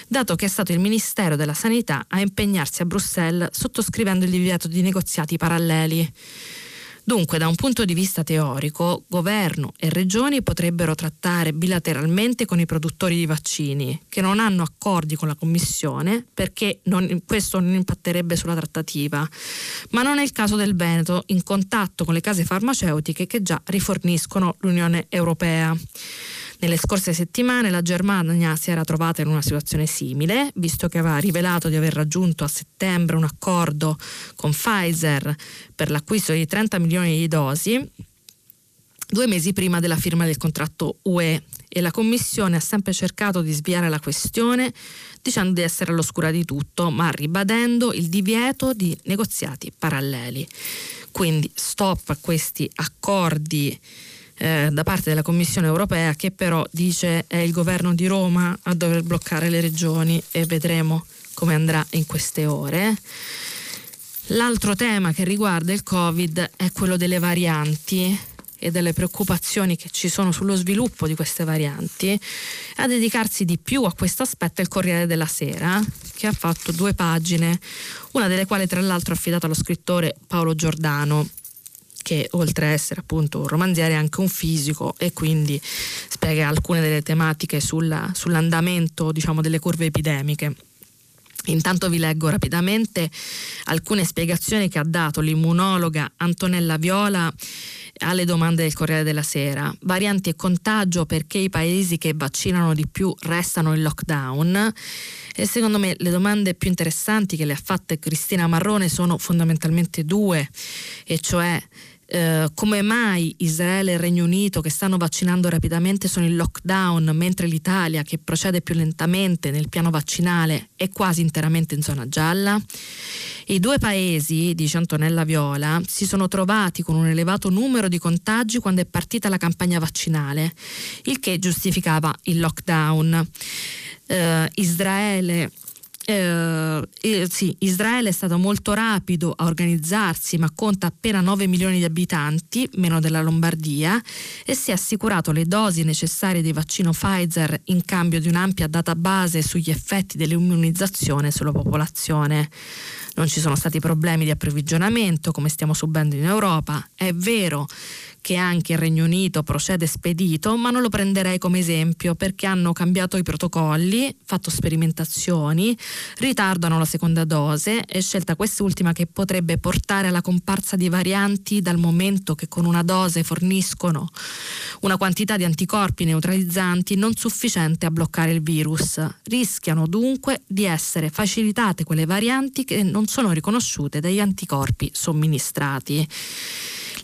dato che è stato il Ministero della Sanità a impegnarsi a Bruxelles sotto sottoscrivendo il divieto di negoziati paralleli. Dunque, da un punto di vista teorico, governo e regioni potrebbero trattare bilateralmente con i produttori di vaccini che non hanno accordi con la Commissione perché non, questo non impatterebbe sulla trattativa. Ma non è il caso del Veneto, in contatto con le case farmaceutiche che già riforniscono l'Unione Europea. Nelle scorse settimane la Germania si era trovata in una situazione simile, visto che aveva rivelato di aver raggiunto a settembre un accordo con Pfizer per l'acquisto di 30 milioni di dosi, due mesi prima della firma del contratto UE e la Commissione ha sempre cercato di sviare la questione dicendo di essere all'oscura di tutto, ma ribadendo il divieto di negoziati paralleli. Quindi stop a questi accordi eh, da parte della Commissione europea che però dice è il governo di Roma a dover bloccare le regioni e vedremo come andrà in queste ore. L'altro tema che riguarda il Covid è quello delle varianti e delle preoccupazioni che ci sono sullo sviluppo di queste varianti, a dedicarsi di più a questo aspetto è il Corriere della Sera, che ha fatto due pagine, una delle quali tra l'altro è affidata allo scrittore Paolo Giordano, che oltre a essere appunto un romanziere è anche un fisico e quindi spiega alcune delle tematiche sulla, sull'andamento diciamo, delle curve epidemiche. Intanto vi leggo rapidamente alcune spiegazioni che ha dato l'immunologa Antonella Viola alle domande del Corriere della Sera. Varianti e contagio perché i paesi che vaccinano di più restano in lockdown. E secondo me le domande più interessanti che le ha fatte Cristina Marrone sono fondamentalmente due, e cioè eh, come mai Israele e il Regno Unito che stanno vaccinando rapidamente sono in lockdown mentre l'Italia che procede più lentamente nel piano vaccinale è quasi interamente in zona gialla? I due paesi, dice Antonella Viola, si sono trovati con un elevato numero di contagi quando è partita la campagna vaccinale, il che giustificava il lockdown. Eh, Israele eh, sì, Israele è stato molto rapido a organizzarsi, ma conta appena 9 milioni di abitanti, meno della Lombardia, e si è assicurato le dosi necessarie di vaccino Pfizer in cambio di un'ampia database sugli effetti dell'immunizzazione sulla popolazione. Non ci sono stati problemi di approvvigionamento come stiamo subendo in Europa. È vero che anche il Regno Unito procede spedito, ma non lo prenderei come esempio perché hanno cambiato i protocolli, fatto sperimentazioni, ritardano la seconda dose e scelta quest'ultima che potrebbe portare alla comparsa di varianti dal momento che con una dose forniscono una quantità di anticorpi neutralizzanti non sufficiente a bloccare il virus. Rischiano dunque di essere facilitate quelle varianti che non sono riconosciute dagli anticorpi somministrati.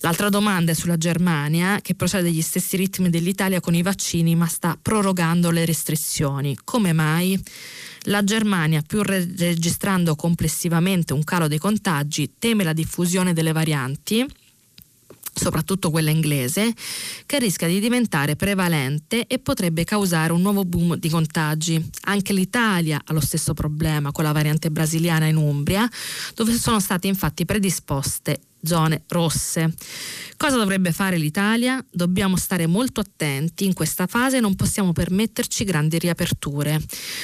L'altra domanda è sulla Germania, che procede agli stessi ritmi dell'Italia con i vaccini, ma sta prorogando le restrizioni. Come mai? La Germania, pur registrando complessivamente un calo dei contagi, teme la diffusione delle varianti soprattutto quella inglese, che rischia di diventare prevalente e potrebbe causare un nuovo boom di contagi. Anche l'Italia ha lo stesso problema con la variante brasiliana in Umbria, dove sono state infatti predisposte zone rosse. Cosa dovrebbe fare l'Italia? Dobbiamo stare molto attenti, in questa fase non possiamo permetterci grandi riaperture.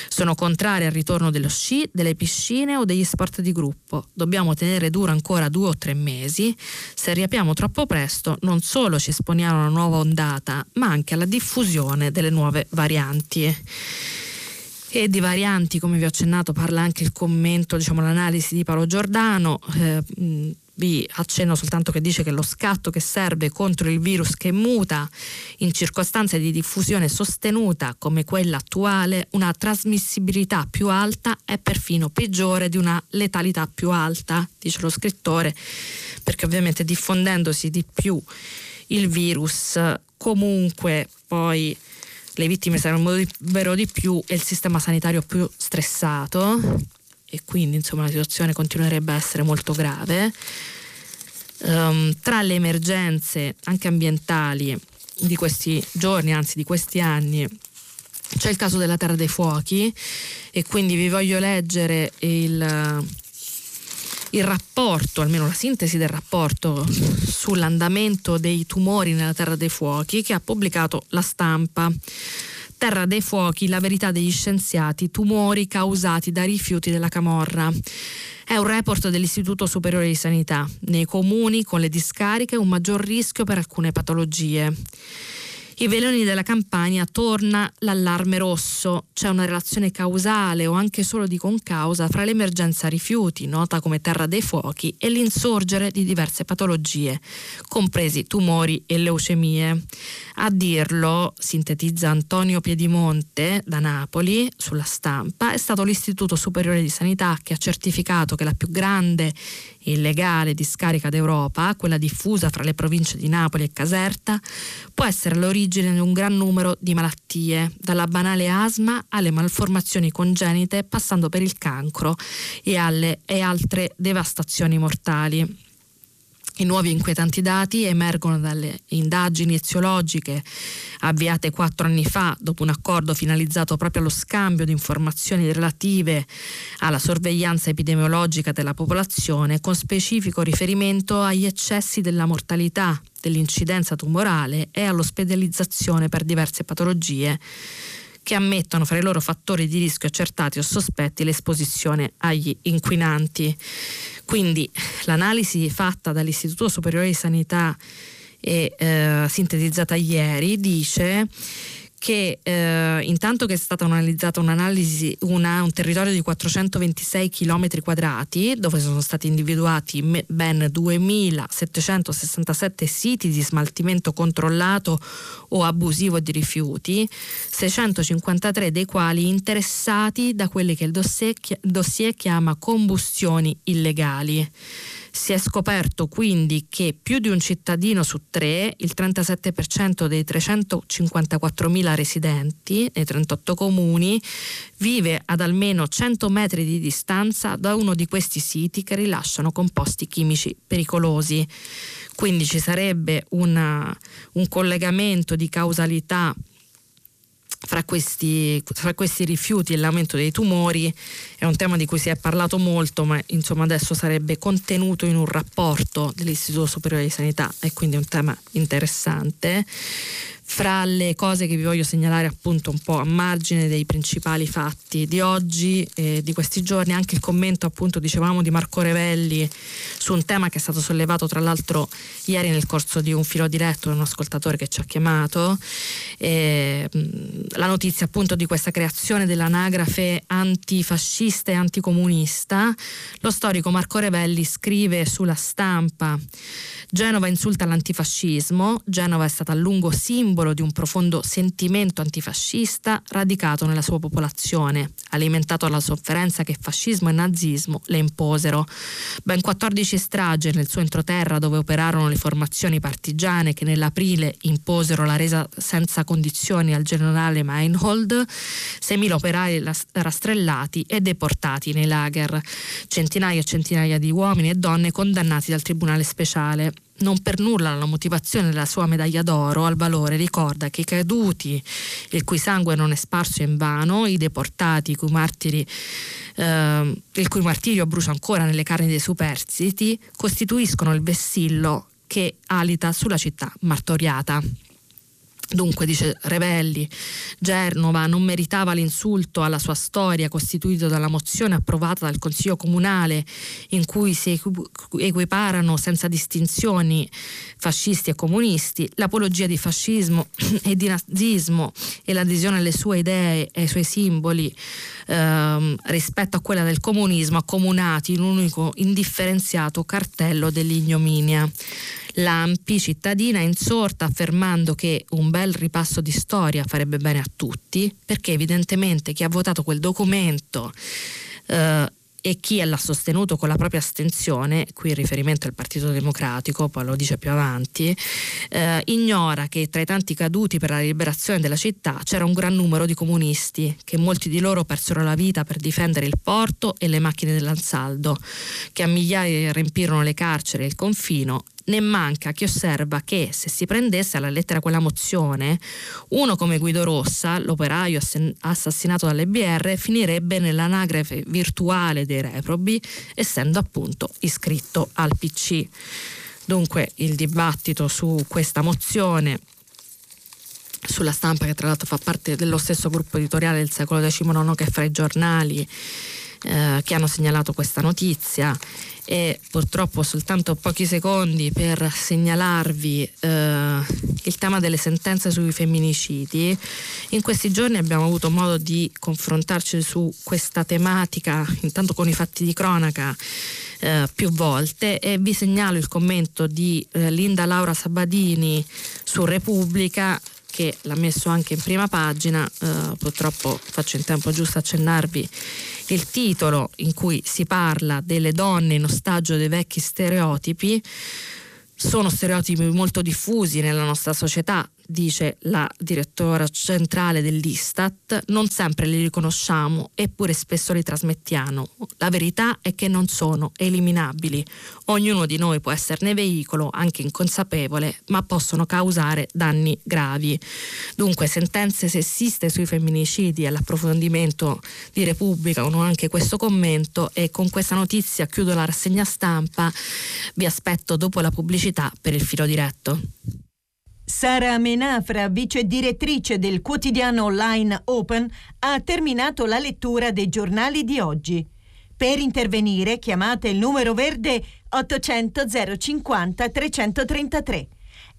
Sono contrari al ritorno dello sci, delle piscine o degli sport di gruppo. Dobbiamo tenere duro ancora due o tre mesi. Se riapriamo troppo presto non solo ci esponiamo a una nuova ondata, ma anche alla diffusione delle nuove varianti e di varianti, come vi ho accennato, parla anche il commento, diciamo l'analisi di Paolo Giordano. Eh, vi accenno soltanto che dice che lo scatto che serve contro il virus che muta in circostanze di diffusione sostenuta come quella attuale, una trasmissibilità più alta è perfino peggiore di una letalità più alta, dice lo scrittore, perché ovviamente diffondendosi di più il virus comunque poi le vittime sarebbero di più e il sistema sanitario più stressato e quindi insomma la situazione continuerebbe a essere molto grave. Um, tra le emergenze anche ambientali di questi giorni, anzi di questi anni, c'è il caso della Terra dei Fuochi e quindi vi voglio leggere il, il rapporto, almeno la sintesi del rapporto sull'andamento dei tumori nella Terra dei Fuochi che ha pubblicato la stampa. Terra dei fuochi, la verità degli scienziati, tumori causati da rifiuti della camorra. È un report dell'Istituto Superiore di Sanità. Nei comuni con le discariche un maggior rischio per alcune patologie. I veleni della Campania torna l'allarme rosso. C'è una relazione causale o anche solo di concausa fra l'emergenza rifiuti, nota come terra dei fuochi, e l'insorgere di diverse patologie, compresi tumori e leucemie. A dirlo, sintetizza Antonio Piedimonte da Napoli sulla stampa, è stato l'Istituto Superiore di Sanità che ha certificato che la più grande illegale discarica d'Europa, quella diffusa fra le province di Napoli e Caserta, può essere l'origine di un gran numero di malattie, dalla banale asma alle malformazioni congenite, passando per il cancro e, alle, e altre devastazioni mortali. I nuovi inquietanti dati emergono dalle indagini eziologiche avviate quattro anni fa dopo un accordo finalizzato proprio allo scambio di informazioni relative alla sorveglianza epidemiologica della popolazione con specifico riferimento agli eccessi della mortalità, dell'incidenza tumorale e all'ospedalizzazione per diverse patologie che ammettono fra i loro fattori di rischio accertati o sospetti l'esposizione agli inquinanti. Quindi l'analisi fatta dall'Istituto Superiore di Sanità e eh, sintetizzata ieri dice che eh, intanto che è stata analizzata un'analisi, una, un territorio di 426 km quadrati dove sono stati individuati ben 2767 siti di smaltimento controllato o abusivo di rifiuti, 653 dei quali interessati da quelli che il dossier, dossier chiama combustioni illegali. Si è scoperto quindi che più di un cittadino su tre, il 37% dei 354.000 residenti nei 38 comuni, vive ad almeno 100 metri di distanza da uno di questi siti che rilasciano composti chimici pericolosi. Quindi ci sarebbe una, un collegamento di causalità fra questi, fra questi, rifiuti e l'aumento dei tumori è un tema di cui si è parlato molto, ma insomma adesso sarebbe contenuto in un rapporto dell'Istituto Superiore di Sanità e quindi è un tema interessante. Fra le cose che vi voglio segnalare appunto un po' a margine dei principali fatti di oggi e di questi giorni, anche il commento appunto dicevamo di Marco Revelli su un tema che è stato sollevato tra l'altro ieri nel corso di un filo diretto da un ascoltatore che ci ha chiamato, e, la notizia appunto di questa creazione dell'anagrafe antifascista e anticomunista. Lo storico Marco Revelli scrive sulla stampa Genova insulta l'antifascismo, Genova è stata a lungo simbolo di un profondo sentimento antifascista radicato nella sua popolazione, alimentato dalla sofferenza che fascismo e nazismo le imposero. Ben 14 stragi nel suo entroterra dove operarono le formazioni partigiane che nell'aprile imposero la resa senza condizioni al generale Meinhold, 6.000 operai rastrellati e deportati nei lager, centinaia e centinaia di uomini e donne condannati dal Tribunale Speciale non per nulla la motivazione della sua medaglia d'oro al valore ricorda che i caduti il cui sangue non è sparso in vano, i deportati, i cui martiri, eh, il cui martirio brucia ancora nelle carni dei superstiti, costituiscono il vessillo che alita sulla città martoriata. Dunque, dice Revelli, Genova non meritava l'insulto alla sua storia costituito dalla mozione approvata dal Consiglio Comunale in cui si equiparano senza distinzioni fascisti e comunisti, l'apologia di fascismo e di nazismo e l'adesione alle sue idee e ai suoi simboli ehm, rispetto a quella del comunismo accomunati in un unico indifferenziato cartello dell'ignominia. L'AMPI cittadina insorta affermando che un bel ripasso di storia farebbe bene a tutti, perché evidentemente chi ha votato quel documento eh, e chi l'ha sostenuto con la propria astensione, qui il riferimento al Partito Democratico, poi lo dice più avanti, eh, ignora che tra i tanti caduti per la liberazione della città c'era un gran numero di comunisti, che molti di loro persero la vita per difendere il porto e le macchine dell'Ansaldo, che a migliaia riempirono le carceri e il confino ne manca chi osserva che se si prendesse alla lettera quella mozione, uno come Guido Rossa, l'operaio assassinato dalle BR, finirebbe nell'anagrafe virtuale dei reprobi, essendo appunto iscritto al PC. Dunque il dibattito su questa mozione sulla stampa che tra l'altro fa parte dello stesso gruppo editoriale del secolo XIX che fra i giornali eh, che hanno segnalato questa notizia e purtroppo soltanto pochi secondi per segnalarvi eh, il tema delle sentenze sui femminicidi. In questi giorni abbiamo avuto modo di confrontarci su questa tematica, intanto con i fatti di cronaca. Eh, più volte e vi segnalo il commento di eh, Linda Laura Sabadini su Repubblica che l'ha messo anche in prima pagina, eh, purtroppo faccio in tempo giusto accennarvi il titolo in cui si parla delle donne in ostaggio dei vecchi stereotipi. Sono stereotipi molto diffusi nella nostra società, dice la direttora centrale dell'Istat, non sempre li riconosciamo eppure spesso li trasmettiamo. La verità è che non sono eliminabili. Ognuno di noi può esserne veicolo, anche inconsapevole, ma possono causare danni gravi. Dunque, sentenze sessiste sui femminicidi all'approfondimento di Repubblica, hanno anche questo commento e con questa notizia chiudo la rassegna stampa. Vi aspetto dopo la pubblicità per il filo diretto. Sara Menafra, vice direttrice del quotidiano online Open, ha terminato la lettura dei giornali di oggi. Per intervenire chiamate il numero verde 800 050 333.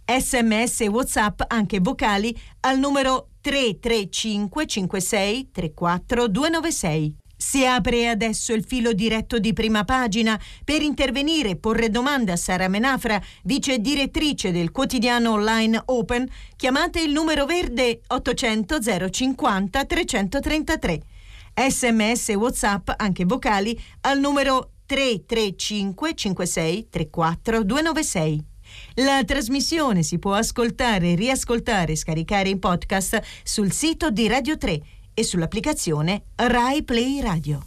Sms e WhatsApp anche vocali al numero 335 56 34 296. Si apre adesso il filo diretto di prima pagina per intervenire e porre domande a Sara Menafra, vice direttrice del quotidiano online Open. Chiamate il numero verde 800 050 333. Sms WhatsApp, anche vocali, al numero 335 56 34 296. La trasmissione si può ascoltare, riascoltare e scaricare in podcast sul sito di Radio 3 e sull'applicazione Rai Play Radio.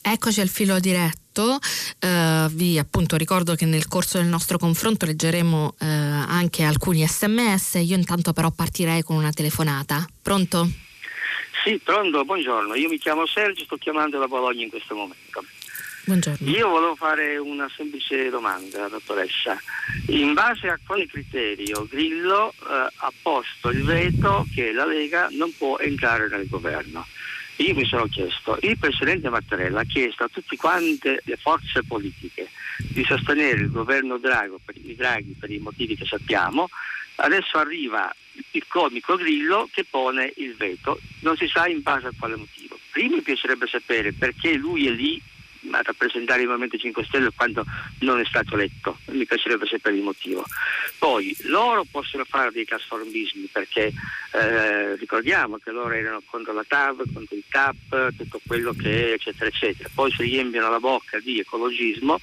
Eccoci al filo diretto, uh, vi appunto ricordo che nel corso del nostro confronto leggeremo uh, anche alcuni sms, io intanto però partirei con una telefonata. Pronto? Sì, pronto, buongiorno, io mi chiamo Sergio, sto chiamando da Bologna in questo momento. Buongiorno. Io volevo fare una semplice domanda, dottoressa. In base a quale criterio Grillo eh, ha posto il veto che la Lega non può entrare nel governo? Io mi sono chiesto, il Presidente Mattarella ha chiesto a tutte quante le forze politiche di sostenere il governo Draghi per, Draghi per i motivi che sappiamo, adesso arriva il comico Grillo che pone il veto, non si sa in base a quale motivo. Prima mi piacerebbe sapere perché lui è lì a rappresentare il Movimento 5 Stelle quando non è stato eletto, mi piacerebbe sapere il motivo. Poi loro possono fare dei trasformismi perché eh, ricordiamo che loro erano contro la TAV, contro il TAP, tutto quello che è, eccetera, eccetera. Poi si riempiono la bocca di ecologismo,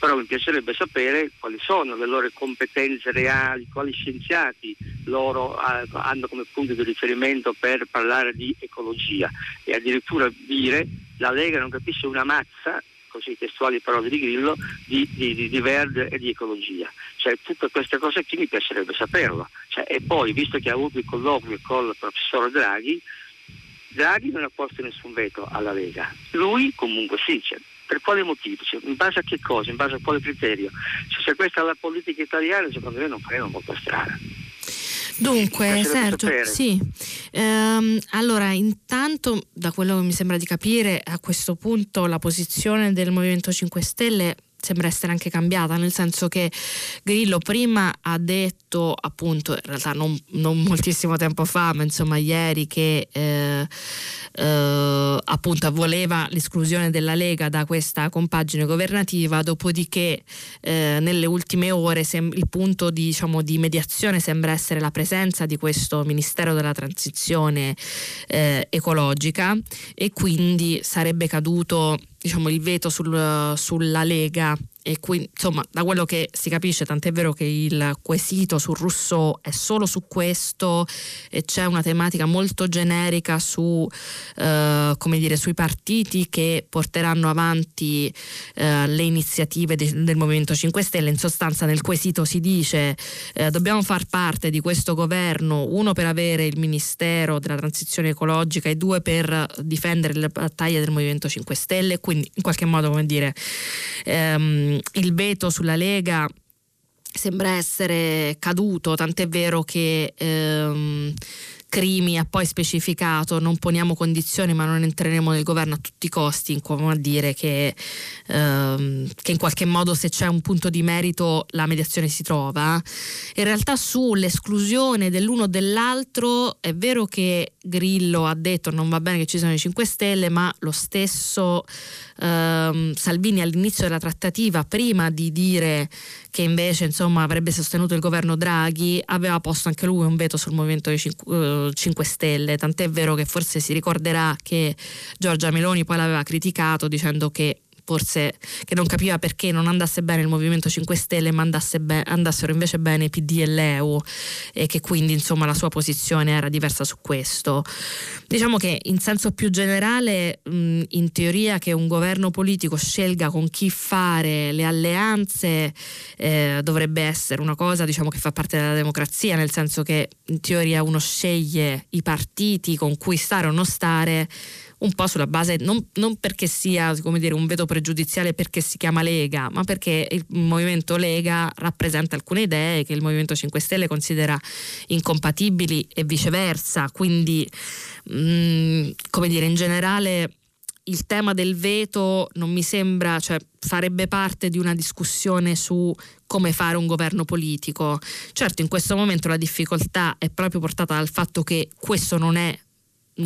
però mi piacerebbe sapere quali sono le loro competenze reali, quali scienziati loro eh, hanno come punto di riferimento per parlare di ecologia e addirittura dire la Lega non capisce una mazza così testuali parole di Grillo, di, di, di, verde e di ecologia. Cioè, tutte queste cose qui mi piacerebbe saperlo. Cioè, e poi, visto che ha avuto il colloquio con il professor Draghi, Draghi non ha posto nessun veto alla Lega. Lui comunque sì, cioè, per quale motivo? Cioè, in base a che cosa? In base a quale criterio? Cioè, se questa è la politica italiana, secondo me non faremo molto strada. Dunque, Sergio, sì. Ehm, allora, intanto, da quello che mi sembra di capire, a questo punto la posizione del Movimento 5 Stelle sembra essere anche cambiata, nel senso che Grillo prima ha detto, appunto, in realtà non, non moltissimo tempo fa, ma insomma ieri, che eh, eh, appunto voleva l'esclusione della Lega da questa compagine governativa, dopodiché eh, nelle ultime ore sem- il punto di, diciamo, di, mediazione sembra essere la presenza di questo Ministero della Transizione eh, ecologica e quindi sarebbe caduto diciamo, il veto sul, sulla Lega e qui insomma da quello che si capisce tant'è vero che il quesito su Rousseau è solo su questo e c'è una tematica molto generica su eh, come dire sui partiti che porteranno avanti eh, le iniziative de- del Movimento 5 Stelle. In sostanza nel quesito si dice eh, dobbiamo far parte di questo governo uno per avere il Ministero della Transizione Ecologica e due per difendere le battaglie del Movimento 5 Stelle. Quindi in qualche modo come dire ehm, il veto sulla Lega sembra essere caduto, tant'è vero che ehm, Crimi ha poi specificato non poniamo condizioni ma non entreremo nel governo a tutti i costi, come a dire che, ehm, che in qualche modo se c'è un punto di merito la mediazione si trova. In realtà sull'esclusione dell'uno o dell'altro è vero che Grillo ha detto non va bene che ci siano i 5 Stelle, ma lo stesso ehm, Salvini all'inizio della trattativa, prima di dire che invece insomma, avrebbe sostenuto il governo Draghi, aveva posto anche lui un veto sul movimento dei 5, 5 Stelle, tant'è vero che forse si ricorderà che Giorgia Meloni poi l'aveva criticato dicendo che forse che non capiva perché non andasse bene il Movimento 5 Stelle ma be- andassero invece bene PD e l'EU e che quindi insomma la sua posizione era diversa su questo. Diciamo che in senso più generale mh, in teoria che un governo politico scelga con chi fare le alleanze eh, dovrebbe essere una cosa diciamo, che fa parte della democrazia, nel senso che in teoria uno sceglie i partiti con cui stare o non stare un po' sulla base, non, non perché sia dire, un veto pregiudiziale perché si chiama Lega, ma perché il movimento Lega rappresenta alcune idee che il Movimento 5 Stelle considera incompatibili e viceversa. Quindi, mh, mm, come dire, in generale il tema del veto non mi sembra, cioè farebbe parte di una discussione su come fare un governo politico. Certo, in questo momento la difficoltà è proprio portata dal fatto che questo non è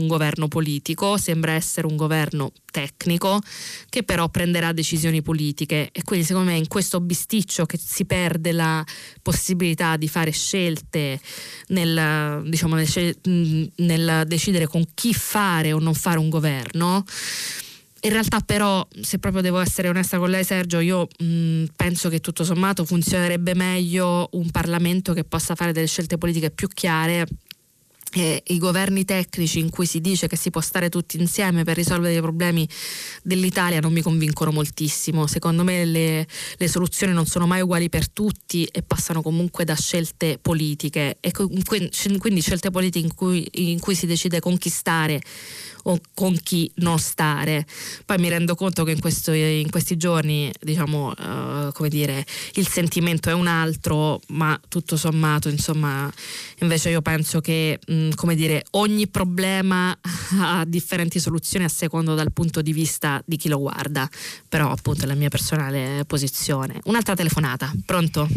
un governo politico, sembra essere un governo tecnico che però prenderà decisioni politiche e quindi secondo me in questo bisticcio che si perde la possibilità di fare scelte nel, diciamo, nel, nel decidere con chi fare o non fare un governo. In realtà però, se proprio devo essere onesta con lei Sergio, io mh, penso che tutto sommato funzionerebbe meglio un Parlamento che possa fare delle scelte politiche più chiare eh, i governi tecnici in cui si dice che si può stare tutti insieme per risolvere i problemi dell'Italia non mi convincono moltissimo. Secondo me le, le soluzioni non sono mai uguali per tutti e passano comunque da scelte politiche e quindi scelte politiche in cui, in cui si decide conquistare o con chi non stare. Poi mi rendo conto che in, questo, in questi giorni, diciamo, uh, come dire, il sentimento è un altro, ma tutto sommato, insomma, invece io penso che, mh, mm, come dire, ogni problema ha differenti soluzioni a secondo dal punto di vista di chi lo guarda, però appunto è la mia personale posizione. Un'altra telefonata, pronto?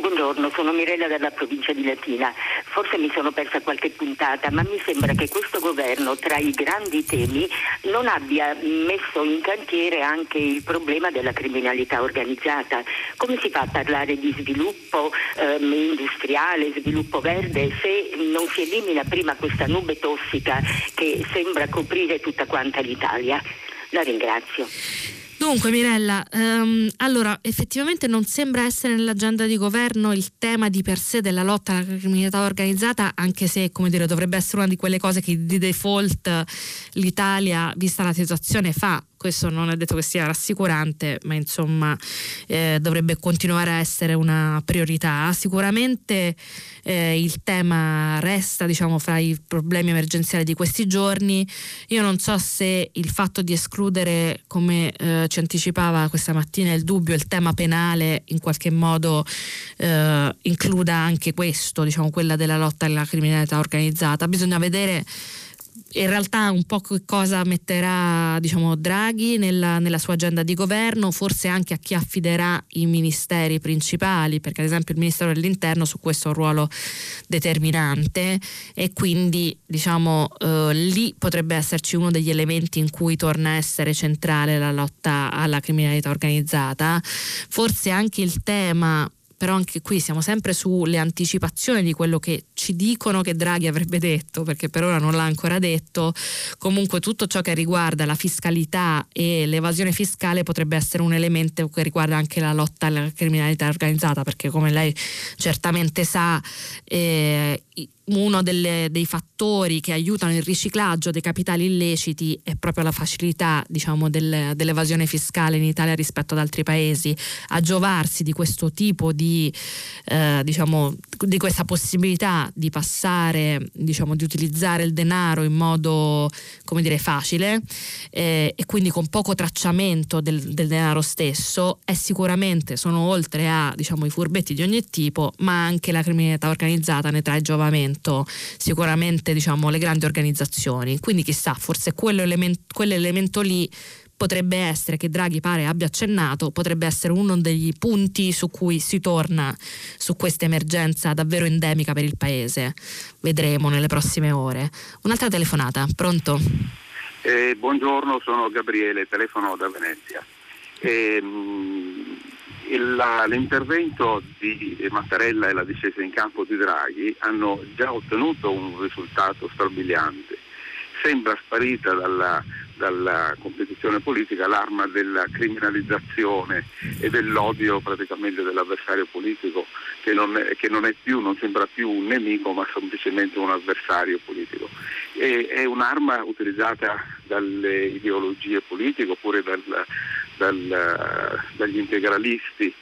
Buongiorno, sono Mirella dalla provincia di Latina. Forse mi sono persa qualche puntata, ma mi sembra che questo governo tra i grandi temi non abbia messo in cantiere anche il problema della criminalità organizzata. Come si fa a parlare di sviluppo ehm, industriale, sviluppo verde, se non si elimina prima questa nube tossica che sembra coprire tutta quanta l'Italia? La ringrazio. Dunque Mirella, um, allora effettivamente non sembra essere nell'agenda di governo il tema di per sé della lotta alla criminalità organizzata, anche se come dire dovrebbe essere una di quelle cose che di default l'Italia, vista la situazione, fa questo non è detto che sia rassicurante, ma insomma eh, dovrebbe continuare a essere una priorità. Sicuramente eh, il tema resta diciamo, fra i problemi emergenziali di questi giorni. Io non so se il fatto di escludere, come eh, ci anticipava questa mattina il dubbio, il tema penale in qualche modo eh, includa anche questo, diciamo, quella della lotta alla criminalità organizzata. Bisogna vedere in realtà un po' cosa metterà diciamo, Draghi nella, nella, sua agenda di governo, forse anche a chi affiderà i ministeri principali, perché ad esempio il Ministero dell'Interno su questo ha un ruolo determinante e quindi diciamo, eh, lì potrebbe esserci uno degli elementi in cui torna a essere centrale la lotta alla criminalità organizzata. Forse anche il tema però anche qui siamo sempre sulle anticipazioni di quello che ci dicono che Draghi avrebbe detto, perché per ora non l'ha ancora detto. Comunque tutto ciò che riguarda la fiscalità e l'evasione fiscale potrebbe essere un elemento che riguarda anche la lotta alla criminalità organizzata, perché come lei certamente sa eh, uno delle, dei fattori che aiutano il riciclaggio dei capitali illeciti è proprio la facilità diciamo, del, dell'evasione fiscale in Italia rispetto ad altri paesi. A giovarsi di questo tipo di, eh, diciamo, di questa possibilità di passare, diciamo, di utilizzare il denaro in modo dire, facile eh, e quindi con poco tracciamento del, del, denaro stesso, è sicuramente, sono oltre a diciamo, i furbetti di ogni tipo, ma anche la criminalità organizzata ne trae giovamento, sicuramente diciamo, le grandi organizzazioni. Quindi chissà, forse quell'elemento, quell'elemento lì potrebbe essere, che Draghi pare abbia accennato, potrebbe essere uno degli punti su cui si torna su questa emergenza davvero endemica per il Paese. Vedremo nelle prossime ore. Un'altra telefonata, pronto? Eh, buongiorno, sono Gabriele, telefono da Venezia. Eh, la, l'intervento di Mattarella e la discesa in campo di Draghi hanno già ottenuto un risultato strabiliante. Sembra sparita dalla dalla competizione politica l'arma della criminalizzazione e dell'odio praticamente dell'avversario politico che non, è, che non, è più, non sembra più un nemico ma semplicemente un avversario politico. E, è un'arma utilizzata dalle ideologie politiche oppure dal, dal, dagli integralisti,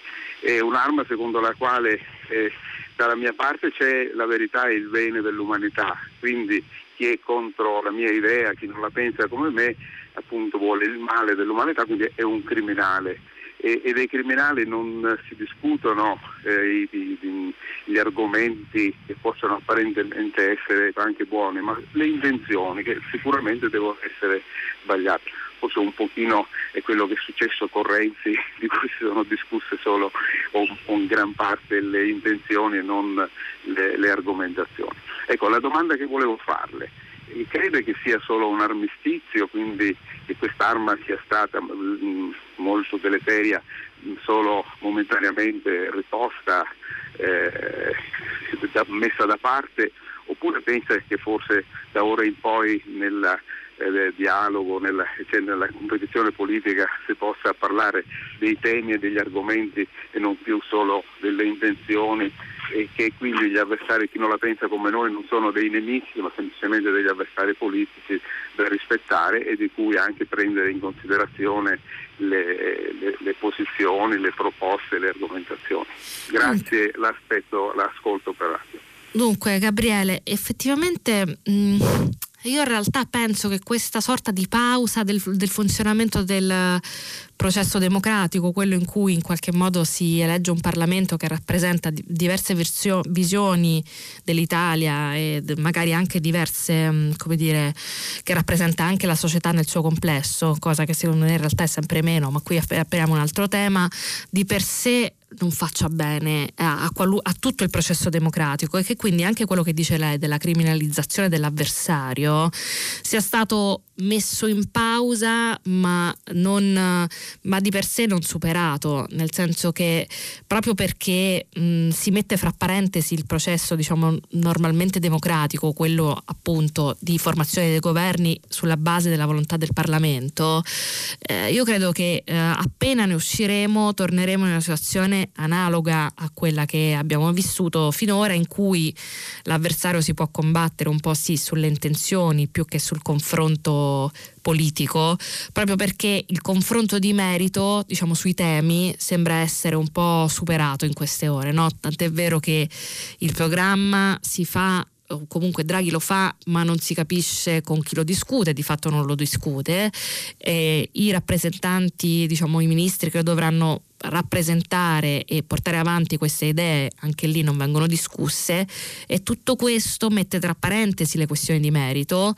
è un'arma secondo la quale eh, dalla mia parte c'è la verità e il bene dell'umanità, quindi chi è contro la mia idea, chi non la pensa come me, appunto vuole il male dell'umanità, quindi è un criminale. E, e dei criminali non si discutono eh, i, i, gli argomenti che possono apparentemente essere anche buoni, ma le intenzioni che sicuramente devono essere sbagliate forse un pochino è quello che è successo con Renzi, di cui si sono discusse solo in gran parte le intenzioni e non le, le argomentazioni. Ecco, la domanda che volevo farle, crede che sia solo un armistizio, quindi che quest'arma sia stata mh, mm, molto deleteria, mh, solo momentaneamente riposta, eh, messa da parte, oppure pensa che forse da ora in poi nella eh, dialogo, nella, cioè nella, competizione politica si possa parlare dei temi e degli argomenti e non più solo delle intenzioni e che quindi gli avversari, chi non la pensa come noi, non sono dei nemici ma semplicemente degli avversari politici da rispettare e di cui anche prendere in considerazione le, le, le posizioni, le proposte, le argomentazioni. Grazie, l'aspetto, l'ascolto per radio. Dunque Gabriele, effettivamente mh, mm, io in realtà penso che questa sorta di pausa del, del, funzionamento del processo democratico, quello in cui in qualche modo si elegge un Parlamento che rappresenta diverse versio, visioni dell'Italia e magari anche diverse, mm, come dire, che rappresenta anche la società nel suo complesso, cosa che secondo me in realtà è sempre meno, ma qui apriamo un altro tema, di per sé non faccia bene a, a, a, tutto il processo democratico e che quindi anche quello che dice lei della criminalizzazione dell'avversario sia stato messo in pausa ma, non, ma di per sé non superato, nel senso che proprio perché mh, si mette fra parentesi il processo diciamo normalmente democratico, quello appunto di formazione dei governi sulla base della volontà del Parlamento, eh, io credo che eh, appena ne usciremo torneremo in una situazione analoga a quella che abbiamo vissuto finora in cui l'avversario si può combattere un po' sì sulle intenzioni più che sul confronto politico, proprio perché il confronto di merito, diciamo, sui temi sembra essere un po' superato in queste ore, no? Tant'è vero che il programma si fa comunque Draghi lo fa ma non si capisce con chi lo discute, di fatto non lo discute, e i rappresentanti, diciamo i ministri che dovranno rappresentare e portare avanti queste idee anche lì non vengono discusse e tutto questo mette tra parentesi le questioni di merito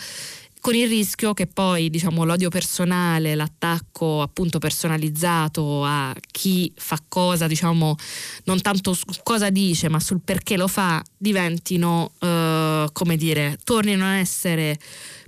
con il rischio che poi diciamo, l'odio personale, l'attacco appunto personalizzato a chi fa cosa, diciamo, non tanto su cosa dice ma sul perché lo fa, diventino, eh, come dire, tornino a essere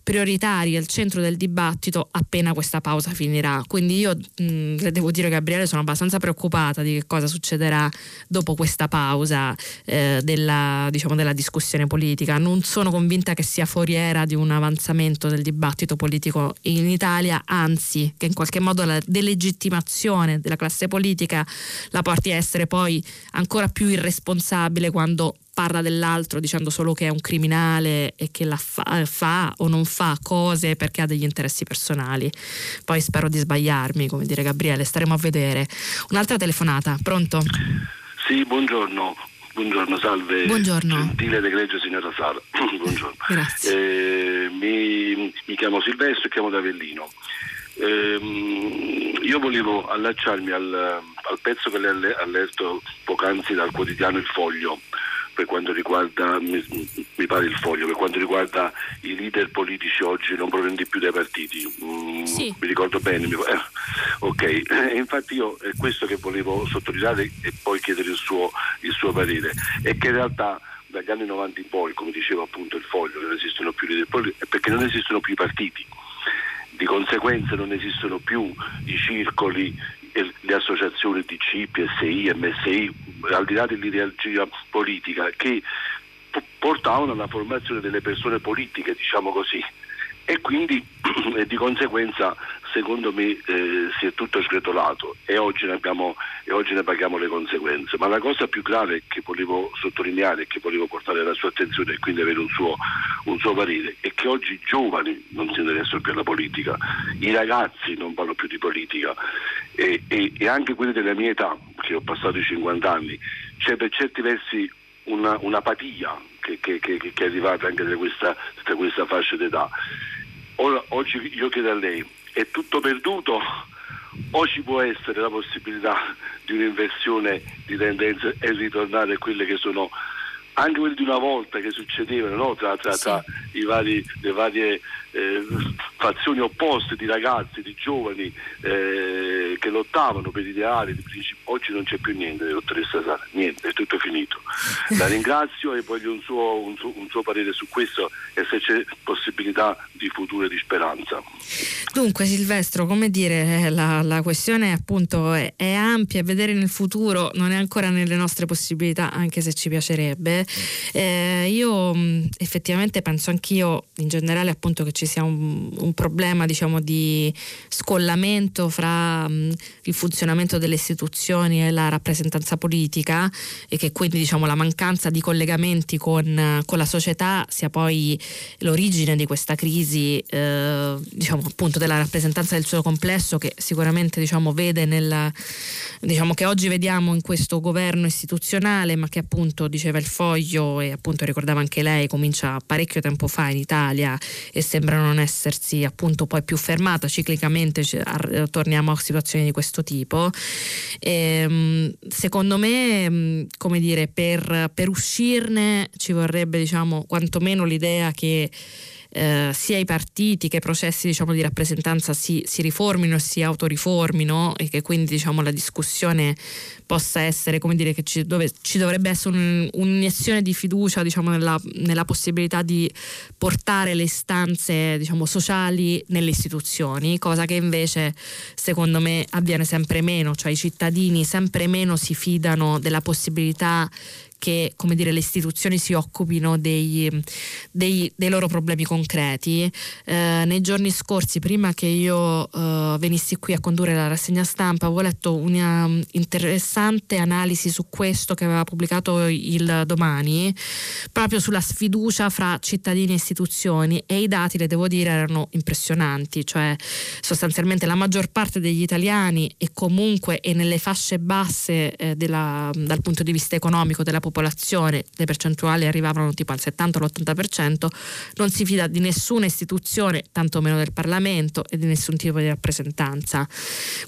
prioritari al centro del dibattito appena questa pausa finirà. Quindi io mh, le devo dire Gabriele sono abbastanza preoccupata di che cosa succederà dopo questa pausa eh, della, diciamo, della discussione politica. Non sono convinta che sia foriera di un avanzamento del dibattito politico in Italia, anzi che in qualche modo la delegittimazione della classe politica la porti a essere poi ancora più irresponsabile quando parla dell'altro dicendo solo che è un criminale e che la fa, fa, o non fa cose perché ha degli interessi personali. Poi spero di sbagliarmi, come dire Gabriele, staremo a vedere. Un'altra telefonata, pronto? Sì, buongiorno. Buongiorno, salve. Buongiorno. Gentile ed egregio signora Sala. buongiorno. Grazie. Eh, mi, mi, chiamo Silvestro e chiamo da Avellino. Eh, io volevo allacciarmi al, al pezzo che lei ha letto poc'anzi dal quotidiano Il Foglio per quanto riguarda, mi, mi, pare il foglio, per quanto riguarda i leader politici oggi non provenienti più dai partiti. Mm, sì. Mi ricordo bene, mi, eh, ok, eh, infatti io è questo che volevo sottolineare e poi chiedere il suo, il suo parere, è che in realtà dagli anni 90 in poi, come diceva appunto il foglio, non esistono più leader politici, perché non esistono più i partiti di conseguenza non esistono più i circoli, le associazioni DC, PSI, MSI, al di là dell'ideologia politica, che portavano alla formazione delle persone politiche, diciamo così. E quindi e di conseguenza secondo me eh, si è tutto sgretolato e oggi, abbiamo, e oggi, ne paghiamo le conseguenze. Ma la cosa più grave che volevo sottolineare e che volevo portare alla sua attenzione e quindi avere un suo, un suo parere è che oggi i giovani non si interessano più alla politica, i ragazzi non parlano più di politica e, e, e anche quelli della mia età, che ho passato i 50 anni, c'è per certi versi una, un'apatia che, che, che, che, è arrivata anche da questa, da questa fascia d'età. Ora, oggi io chiedo a lei, è tutto perduto o ci può essere la possibilità di un'inversione di tendenze e ritornare a quelle che sono anche quelle di una volta che succedevano no? tra, tra, tra vari, le varie eh, fazioni opposte di ragazzi, di giovani eh, che lottavano per ideali. Oggi non c'è più niente, dottoressa Sara, niente, è tutto finito. La ringrazio e voglio un suo, un suo, un suo parere su questo e se c'è possibilità di futuro e di speranza. Dunque Silvestro, come dire, la, la questione appunto è, è ampia vedere nel futuro non è ancora nelle nostre possibilità, anche se ci piacerebbe. Eh, io effettivamente penso anch'io in generale appunto che ci sia un, un problema diciamo di scollamento fra mh, il funzionamento delle istituzioni e la rappresentanza politica e che quindi diciamo la mancanza di collegamenti con, con la società sia poi l'origine di questa crisi eh, diciamo appunto della rappresentanza del suo complesso che sicuramente diciamo vede nel diciamo che oggi vediamo in questo governo istituzionale ma che appunto diceva il foglio e appunto ricordava anche lei comincia parecchio tempo fa in Italia e sembra non essersi appunto poi più fermata ciclicamente torniamo a situazioni di questo tipo. E, ehm, secondo me come dire per, per uscirne ci vorrebbe diciamo quantomeno l'idea che eh, sia i partiti che i processi diciamo, di rappresentanza si, si riformino e si autoriformino e che quindi diciamo, la discussione possa essere come dire che ci, dove, ci dovrebbe essere un, un'iniezione di fiducia diciamo, nella, nella, possibilità di portare le istanze diciamo, sociali nelle istituzioni, cosa che invece secondo me avviene sempre meno, cioè i cittadini sempre meno si fidano della possibilità che come dire, le istituzioni si occupino dei, dei, dei loro problemi concreti. Eh, nei giorni scorsi, prima che io eh, venissi qui a condurre la rassegna stampa, avevo letto una interessante analisi su questo che aveva pubblicato il domani, proprio sulla sfiducia fra cittadini e istituzioni e i dati, le devo dire, erano impressionanti, cioè sostanzialmente la maggior parte degli italiani e comunque e nelle fasce basse eh, della, dal punto di vista economico della popolazione, le percentuali arrivavano tipo al 70-80%, non si fida di nessuna istituzione, tantomeno del Parlamento e di nessun tipo di rappresentanza.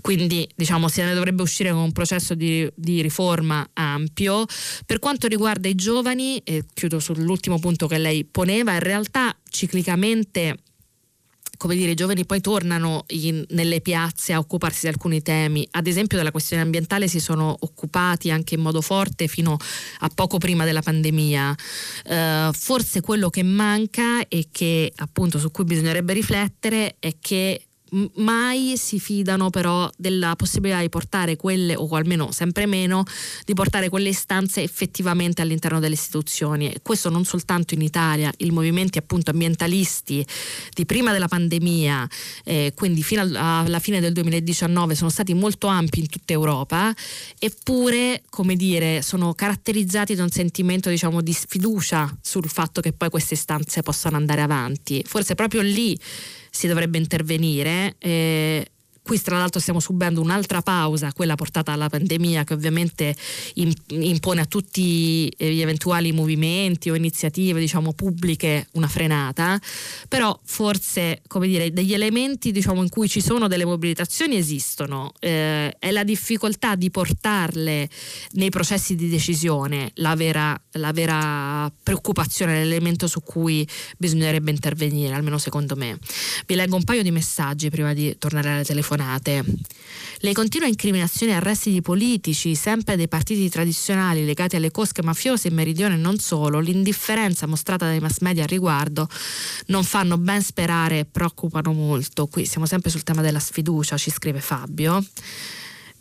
Quindi diciamo se ne dovrebbe uscire con un processo di, di riforma ampio. Per quanto riguarda i giovani, e chiudo sull'ultimo punto che lei poneva, in realtà ciclicamente come dire, i giovani poi tornano in, nelle piazze a occuparsi di alcuni temi, ad esempio della questione ambientale si sono occupati anche in modo forte fino a poco prima della pandemia. Uh, forse quello che manca e che appunto su cui bisognerebbe riflettere è che mai si fidano però della possibilità di portare quelle, o almeno sempre meno, di portare quelle istanze effettivamente all'interno delle istituzioni. E questo non soltanto in Italia, i movimenti appunto ambientalisti di prima della pandemia, eh, quindi fino alla fine del 2019, sono stati molto ampi in tutta Europa, eppure, come dire, sono caratterizzati da un sentimento diciamo di sfiducia sul fatto che poi queste istanze possano andare avanti. Forse proprio lì si dovrebbe intervenire. Eh, Qui tra l'altro stiamo subendo un'altra pausa, quella portata dalla pandemia, che ovviamente impone a tutti eh, gli eventuali movimenti o iniziative diciamo, pubbliche una frenata, però forse come dire, degli elementi diciamo, in cui ci sono delle mobilitazioni esistono, eh, è la difficoltà di portarle nei processi di decisione la vera, la vera preoccupazione, l'elemento su cui bisognerebbe intervenire, almeno secondo me. Vi leggo un paio di messaggi prima di tornare alle telefonate telefonate. Le continue incriminazioni e arresti di politici, sempre dei partiti tradizionali legati alle cosche mafiose in meridione e non solo, l'indifferenza mostrata dai mass media al riguardo non fanno ben sperare e preoccupano molto. Qui siamo sempre sul tema della sfiducia, ci scrive Fabio.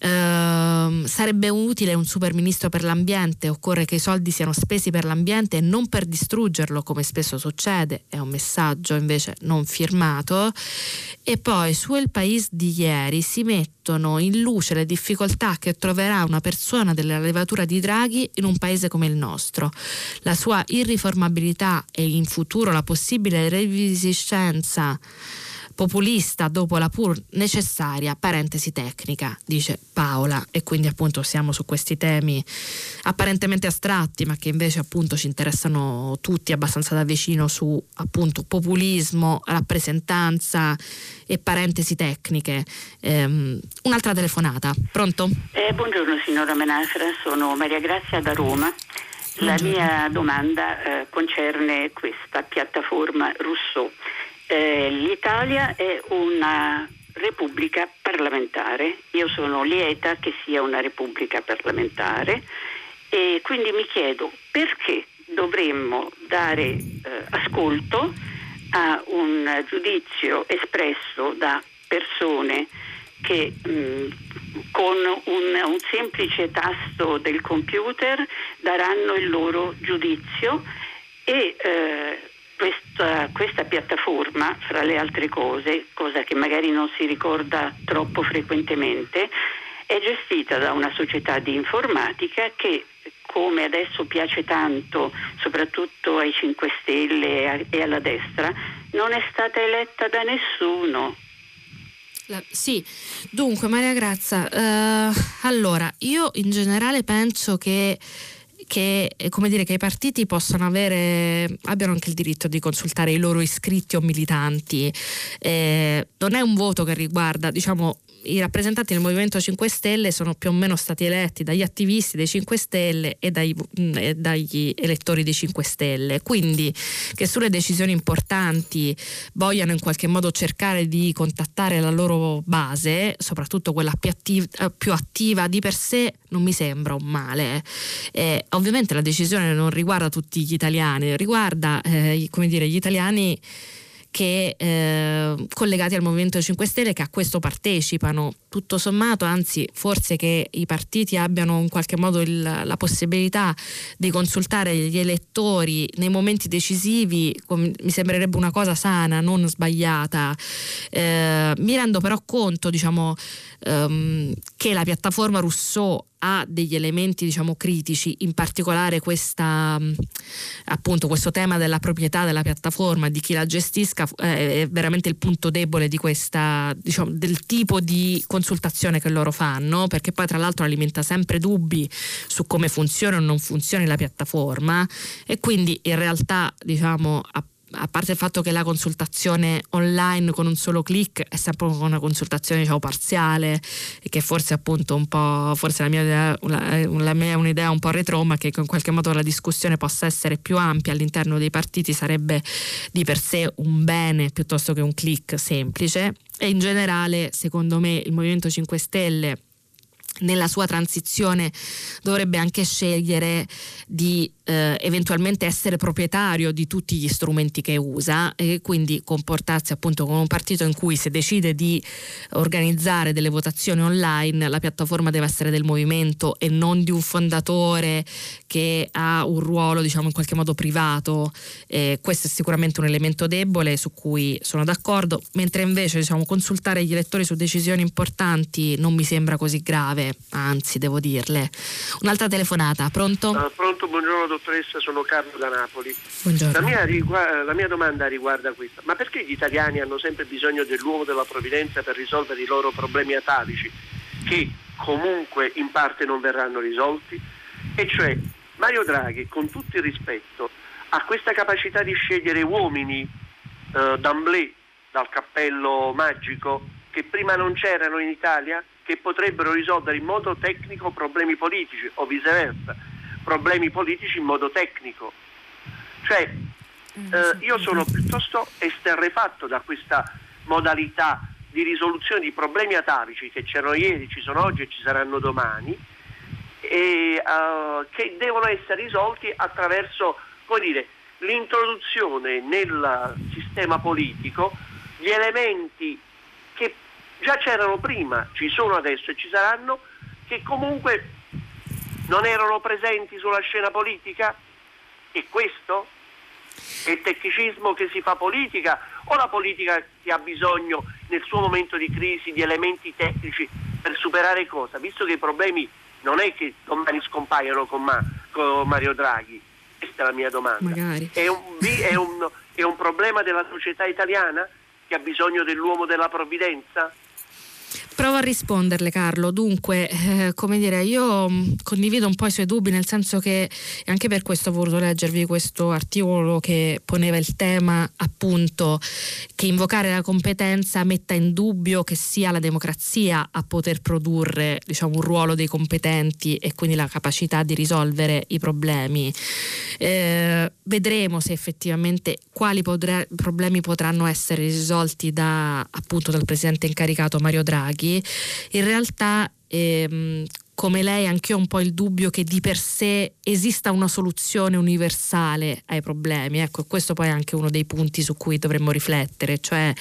Uh, sarebbe utile un super ministro per l'ambiente, occorre che i soldi siano spesi per l'ambiente e non per distruggerlo come spesso succede, è un messaggio invece non firmato. E poi su El País di ieri si mettono in luce le difficoltà che troverà una persona della levatura di Draghi in un paese come il nostro, la sua irriformabilità e in futuro la possibile revisiscenza populista dopo la pur necessaria parentesi tecnica, dice Paola, e quindi appunto siamo su questi temi apparentemente astratti, ma che invece appunto ci interessano tutti abbastanza da vicino su appunto populismo, rappresentanza e parentesi tecniche. Um, un'altra telefonata, pronto? Eh, buongiorno signora Menafra, sono Maria Grazia da Roma. La mia domanda eh, concerne questa piattaforma Rousseau eh, L'Italia è una repubblica parlamentare, io sono lieta che sia una repubblica parlamentare e quindi mi chiedo perché dovremmo dare eh, ascolto a un giudizio espresso da persone che mh, mm, con un, un, semplice tasto del computer daranno il loro giudizio e eh, questa, questa, piattaforma, fra le altre cose, cosa che magari non si ricorda troppo frequentemente, è gestita da una società di informatica che, come adesso piace tanto, soprattutto ai 5 Stelle e alla destra, non è stata eletta da nessuno. La, sì, dunque Maria Grazia, eh, allora io in generale penso che che, eh, dire, che, i partiti avere, abbiano anche il diritto di consultare i loro iscritti o militanti. Eh, non è un voto che riguarda, diciamo, i rappresentanti del Movimento 5 Stelle sono più o meno stati eletti dagli attivisti dei 5 Stelle e, dai, mm, e dagli elettori dei 5 Stelle. Quindi che sulle decisioni importanti vogliano in qualche modo cercare di contattare la loro base, soprattutto quella più attiva, eh, più attiva di per sé, non mi sembra un male. Eh, ovviamente la decisione non riguarda tutti gli italiani, riguarda eh, come dire, gli italiani che eh, collegati al Movimento 5 Stelle che a questo partecipano. Tutto sommato, anzi, forse che i partiti abbiano in qualche modo il, la possibilità di consultare gli elettori nei momenti decisivi mi sembrerebbe una cosa sana, non sbagliata. Eh, mi rendo però conto, diciamo, ehm, che la piattaforma Rousseau ha degli elementi diciamo critici, in particolare questa, mm, appunto, questo tema della proprietà della piattaforma, di chi la gestisca, eh, è veramente il punto debole di questa, diciamo, del tipo di consultazione che loro fanno, perché poi tra l'altro alimenta sempre dubbi su come funziona o non funzioni la piattaforma. E quindi in realtà diciamo appunto a parte il fatto che la consultazione online con un solo clic è sempre una consultazione diciamo, parziale che forse appunto un po' forse la mia, idea, la, mia è un'idea un po' retro ma che in qualche modo la discussione possa essere più ampia all'interno dei partiti sarebbe di per sé un bene piuttosto che un clic semplice. E in generale secondo me il Movimento 5 Stelle nella sua transizione dovrebbe anche scegliere di eh, eventualmente essere proprietario di tutti gli strumenti che usa e quindi comportarsi appunto come un partito in cui se decide di organizzare delle votazioni online la piattaforma deve essere del movimento e non di un fondatore che ha un ruolo diciamo in qualche modo privato eh, questo è sicuramente un elemento debole su cui sono d'accordo mentre invece diciamo consultare gli elettori su decisioni importanti non mi sembra così grave anzi devo dirle un'altra telefonata pronto? Uh, pronto buongiorno dottoressa, sono Carlo da Napoli. La mia, riguarda, la mia, domanda riguarda questa. Ma perché gli italiani hanno sempre bisogno dell'uomo della provvidenza per risolvere i loro problemi atavici, che comunque in parte non verranno risolti? E cioè, Mario Draghi, con tutto il rispetto, ha questa capacità di scegliere uomini eh, d'amblè dal cappello magico che prima non c'erano in Italia, che potrebbero risolvere in modo tecnico problemi politici o viceversa problemi politici in modo tecnico. Cioè, mm, eh, io sono piuttosto esterrefatto da questa modalità di risoluzione di problemi atavici che c'erano ieri, ci sono oggi e ci saranno domani, e, uh, che devono essere risolti attraverso dire, l'introduzione nel sistema politico di elementi che già c'erano prima, ci sono adesso e ci saranno, che comunque non erano presenti sulla scena politica? E questo? È il tecnicismo che si fa politica o la politica che ha bisogno nel suo momento di crisi di elementi tecnici per superare cosa? Visto che i problemi non è che domani scompaiono con, Ma, con Mario Draghi, questa è la mia domanda. È un, è, un, è un problema della società italiana che ha bisogno dell'uomo della provvidenza? Provo a risponderle Carlo, dunque eh, come dire io mm, condivido un po' i suoi dubbi nel senso che anche per questo ho voluto leggervi questo articolo che poneva il tema appunto che invocare la competenza metta in dubbio che sia la democrazia a poter produrre diciamo un ruolo dei competenti e quindi la capacità di risolvere i problemi. Eh, vedremo se effettivamente quali potre, problemi potranno essere risolti da, appunto dal presidente incaricato Mario Draghi colleghi, in realtà ehm, come lei anche io ho un po' il dubbio che di per sé esista una soluzione universale ai problemi. Ecco, questo poi è anche uno dei punti su cui dovremmo riflettere, cioè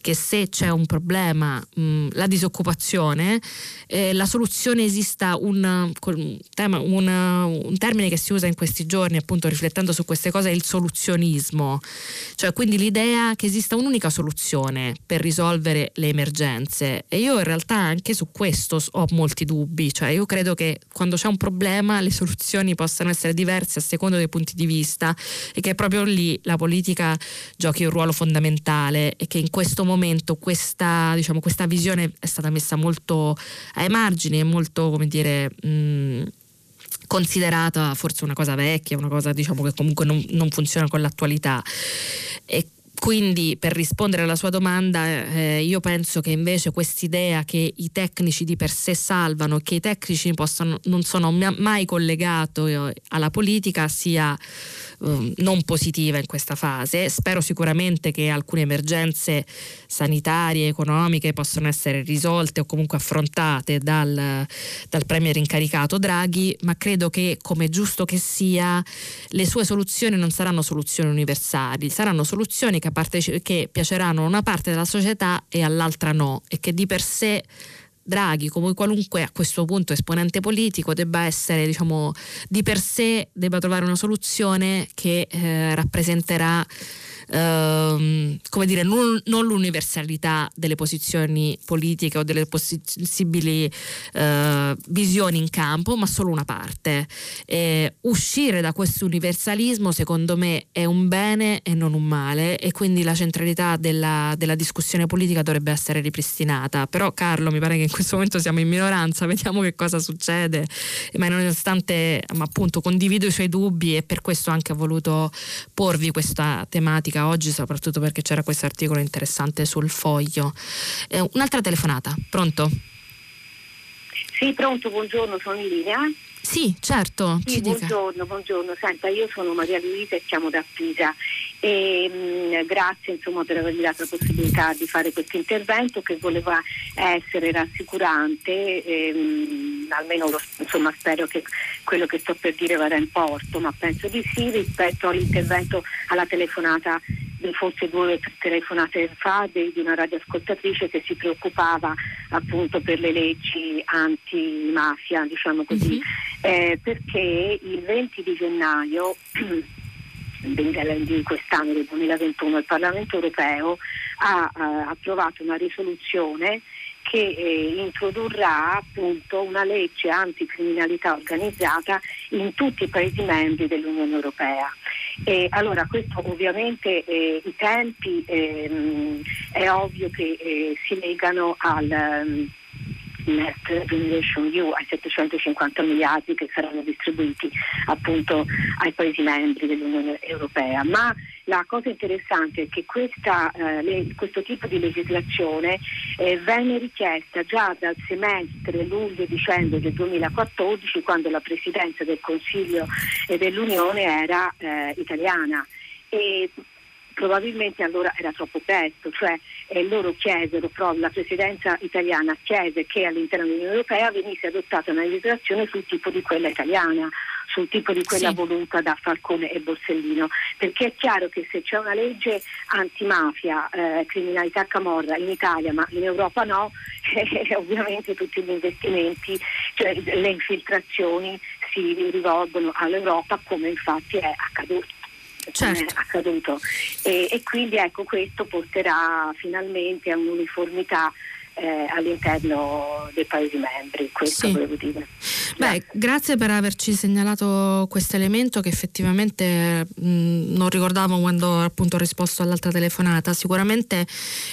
che se c'è un problema, mh, la disoccupazione, eh, la soluzione esista un, un, un, termine che si usa in questi giorni, appunto riflettendo su queste cose, è il soluzionismo, cioè quindi l'idea che esista un'unica soluzione per risolvere le emergenze. E io in realtà anche su questo ho molti dubbi, cioè io credo che quando c'è un problema le soluzioni possano essere diverse a seconda dei punti di vista e che proprio lì la politica giochi un ruolo fondamentale e che in questo momento questa, diciamo, questa visione è stata messa molto ai margini e molto, come dire... Mh, considerata forse una cosa vecchia, una cosa diciamo che comunque non, non funziona con l'attualità. E quindi per rispondere alla sua domanda, eh, io penso che invece quest'idea che i tecnici di per sé salvano, che i tecnici possono, non sono mai collegati eh, alla politica sia eh, non positiva in questa fase. Spero sicuramente che alcune emergenze sanitarie, economiche possano essere risolte o comunque affrontate dal, dal Premier incaricato Draghi, ma credo che come giusto che sia le sue soluzioni non saranno soluzioni universali, saranno soluzioni che parteci- che piaceranno a una parte della società e all'altra no e che di per sé Draghi, come qualunque a questo punto esponente politico, debba essere, diciamo, di per sé, debba trovare una soluzione che eh, rappresenterà ehm, come dire, non, non, l'universalità delle posizioni politiche o delle possibili eh, visioni in campo, ma solo una parte. E uscire da questo universalismo, secondo me, è un bene e non un male, e quindi la centralità della, della discussione politica dovrebbe essere ripristinata. Però, Carlo, mi pare che in questo momento siamo in minoranza, vediamo che cosa succede. Ma nonostante, ma appunto, condivido i suoi dubbi e per questo anche ho voluto porvi questa tematica oggi, soprattutto perché c'era questo articolo interessante sul foglio. Eh, un'altra telefonata, pronto? Sì, pronto, buongiorno, sono in linea. Sì, certo. Sì, buongiorno, buongiorno. Senta, io sono Maria Luisa e siamo da Pisa e mh, mm, grazie insomma, per avermi dato la possibilità di fare questo intervento che voleva essere rassicurante, e, mh, mm, almeno lo, insomma, spero che quello che sto per dire vada in porto, ma penso di sì rispetto all'intervento, alla telefonata forse due telefonate fa di una radioascoltatrice che si preoccupava appunto per le leggi antimafia, diciamo così, mm-hmm. Eh, perché il 20 di gennaio di quest'anno, del 2021, il Parlamento europeo ha eh, approvato una risoluzione che eh, introdurrà appunto una legge anticriminalità organizzata in tutti i Paesi membri dell'Unione Europea. E allora questo ovviamente eh, i tempi ehm, è ovvio che eh, si legano al um, Next Generation EU ai 750 miliardi che saranno distribuiti appunto ai Paesi membri dell'Unione Europea. Ma la cosa interessante è che questa, eh, le, questo tipo di legislazione eh, venne richiesta già dal semestre luglio-dicembre del 2014 quando la Presidenza del Consiglio e dell'Unione era eh, italiana. E probabilmente allora era troppo presto, cioè eh, loro chiesero, la presidenza italiana chiese che all'interno dell'Unione Europea venisse adottata una legislazione sul tipo di quella italiana, sul tipo di quella sì. voluta da Falcone e Borsellino, perché è chiaro che se c'è una legge antimafia, eh, criminalità camorra in Italia ma in Europa no, eh, ovviamente tutti gli investimenti, cioè le infiltrazioni si rivolgono all'Europa come infatti è accaduto certo. accaduto e, e, quindi ecco questo porterà finalmente a un'uniformità eh, all'interno dei Paesi membri, questo sì. volevo dire. Beh, grazie per averci segnalato questo elemento che effettivamente mh, non ricordavo quando appunto ho risposto all'altra telefonata. Sicuramente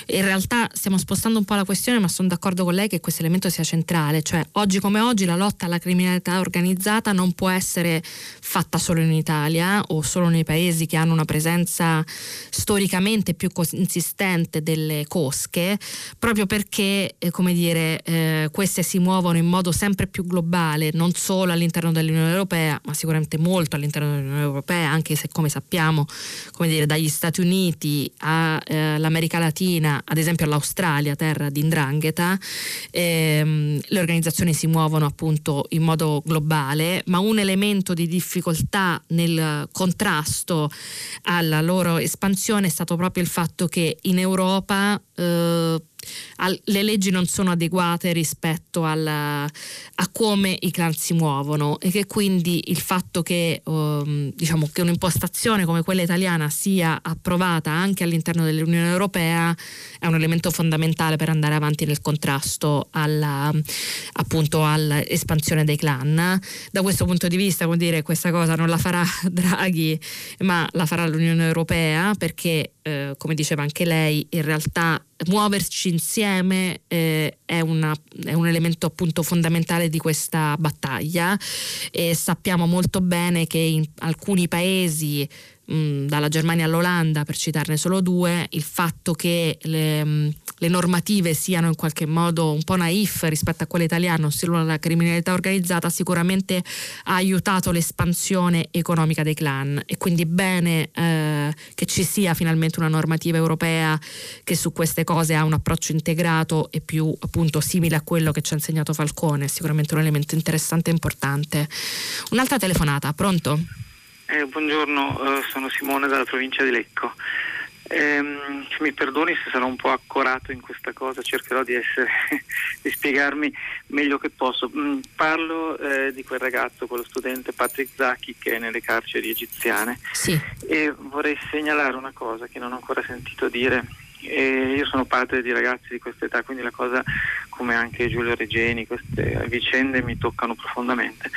in realtà stiamo spostando un po' la questione, ma sono d'accordo con lei che questo elemento sia centrale, cioè oggi come oggi la lotta alla criminalità organizzata non può essere fatta solo in Italia o solo nei paesi che hanno una presenza storicamente più consistente delle cosche, proprio perché eh, come dire, eh, queste si muovono in modo sempre più globale, non solo all'interno dell'Unione Europea, ma sicuramente molto all'interno dell'Unione Europea, anche se come sappiamo, come dire, dagli Stati Uniti all'America eh, Latina, ad esempio all'Australia, terra di Indrangheta, ehm, le organizzazioni si muovono appunto in modo globale, ma un elemento di difficoltà nel contrasto alla loro espansione è stato proprio il fatto che in Europa eh, le leggi non sono adeguate rispetto alla, a come i clan si muovono e che quindi il fatto che, um, diciamo, che un'impostazione come quella italiana sia approvata anche all'interno dell'Unione Europea è un elemento fondamentale per andare avanti nel contrasto alla, appunto, all'espansione dei clan. Da questo punto di vista, come dire, questa cosa non la farà Draghi, ma la farà l'Unione Europea perché, eh, come diceva anche lei, in realtà muoverci insieme eh, è, una, è, un elemento appunto fondamentale di questa battaglia. E sappiamo molto bene che in alcuni paesi mh, dalla Germania all'Olanda, per citarne solo due, il fatto che le, mh, le, normative siano in qualche modo un po' naif rispetto a quelle italiane, ossia la criminalità organizzata, sicuramente ha aiutato l'espansione economica dei clan e quindi bene eh, che ci sia finalmente una normativa europea che su queste cose ha un approccio integrato e più appunto simile a quello che ci ha insegnato Falcone, sicuramente un elemento interessante e importante. Un'altra telefonata, pronto? Eh, buongiorno, eh, sono Simone dalla provincia di Lecco. Eh, mi perdoni se sarò un po' accorato in questa cosa, cercherò di, essere, di spiegarmi meglio che posso. Mm, parlo eh, di quel ragazzo, quello studente Patrick Zacchi che è nelle carceri egiziane sì. e vorrei segnalare una cosa che non ho ancora sentito dire. E io sono padre di ragazzi di questa età, quindi la cosa, come anche Giulio Regeni, queste vicende mi toccano profondamente.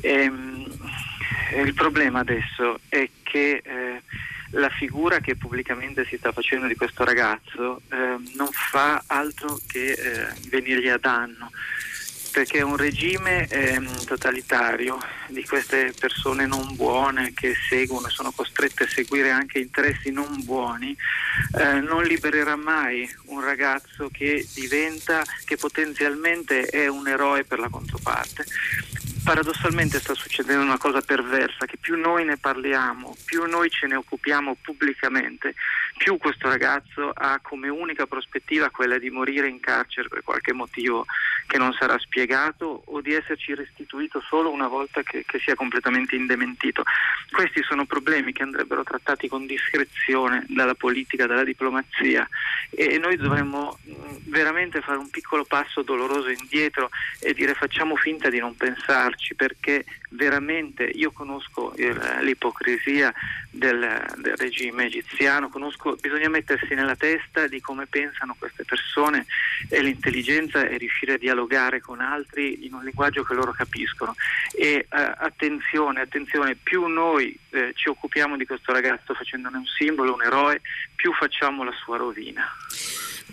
E, ehm, il problema adesso è che eh, la figura che pubblicamente si sta facendo di questo ragazzo eh, non fa altro che eh, venirgli a danno perché un regime eh, totalitario di queste persone non buone che seguono e sono costrette a seguire anche interessi non buoni, eh, non libererà mai un ragazzo che diventa, che potenzialmente è un eroe per la controparte paradossalmente sta succedendo una cosa perversa, che più noi ne parliamo, più noi ce ne occupiamo pubblicamente, più questo ragazzo ha come unica prospettiva quella di morire in carcere per qualche motivo che non sarà spiegato o di esserci restituito solo una volta che, che sia completamente indementito. Questi sono problemi che andrebbero trattati con discrezione dalla politica, dalla diplomazia e noi dovremmo veramente fare un piccolo passo doloroso indietro e dire facciamo finta di non pensarci perché veramente io conosco l'ipocrisia del, del, regime egiziano, conosco, bisogna mettersi nella testa di come pensano queste persone e l'intelligenza è riuscire a dialogare con altri in un linguaggio che loro capiscono e eh, attenzione, attenzione, più noi eh, ci occupiamo di questo ragazzo facendone un simbolo, un eroe, più facciamo la sua rovina.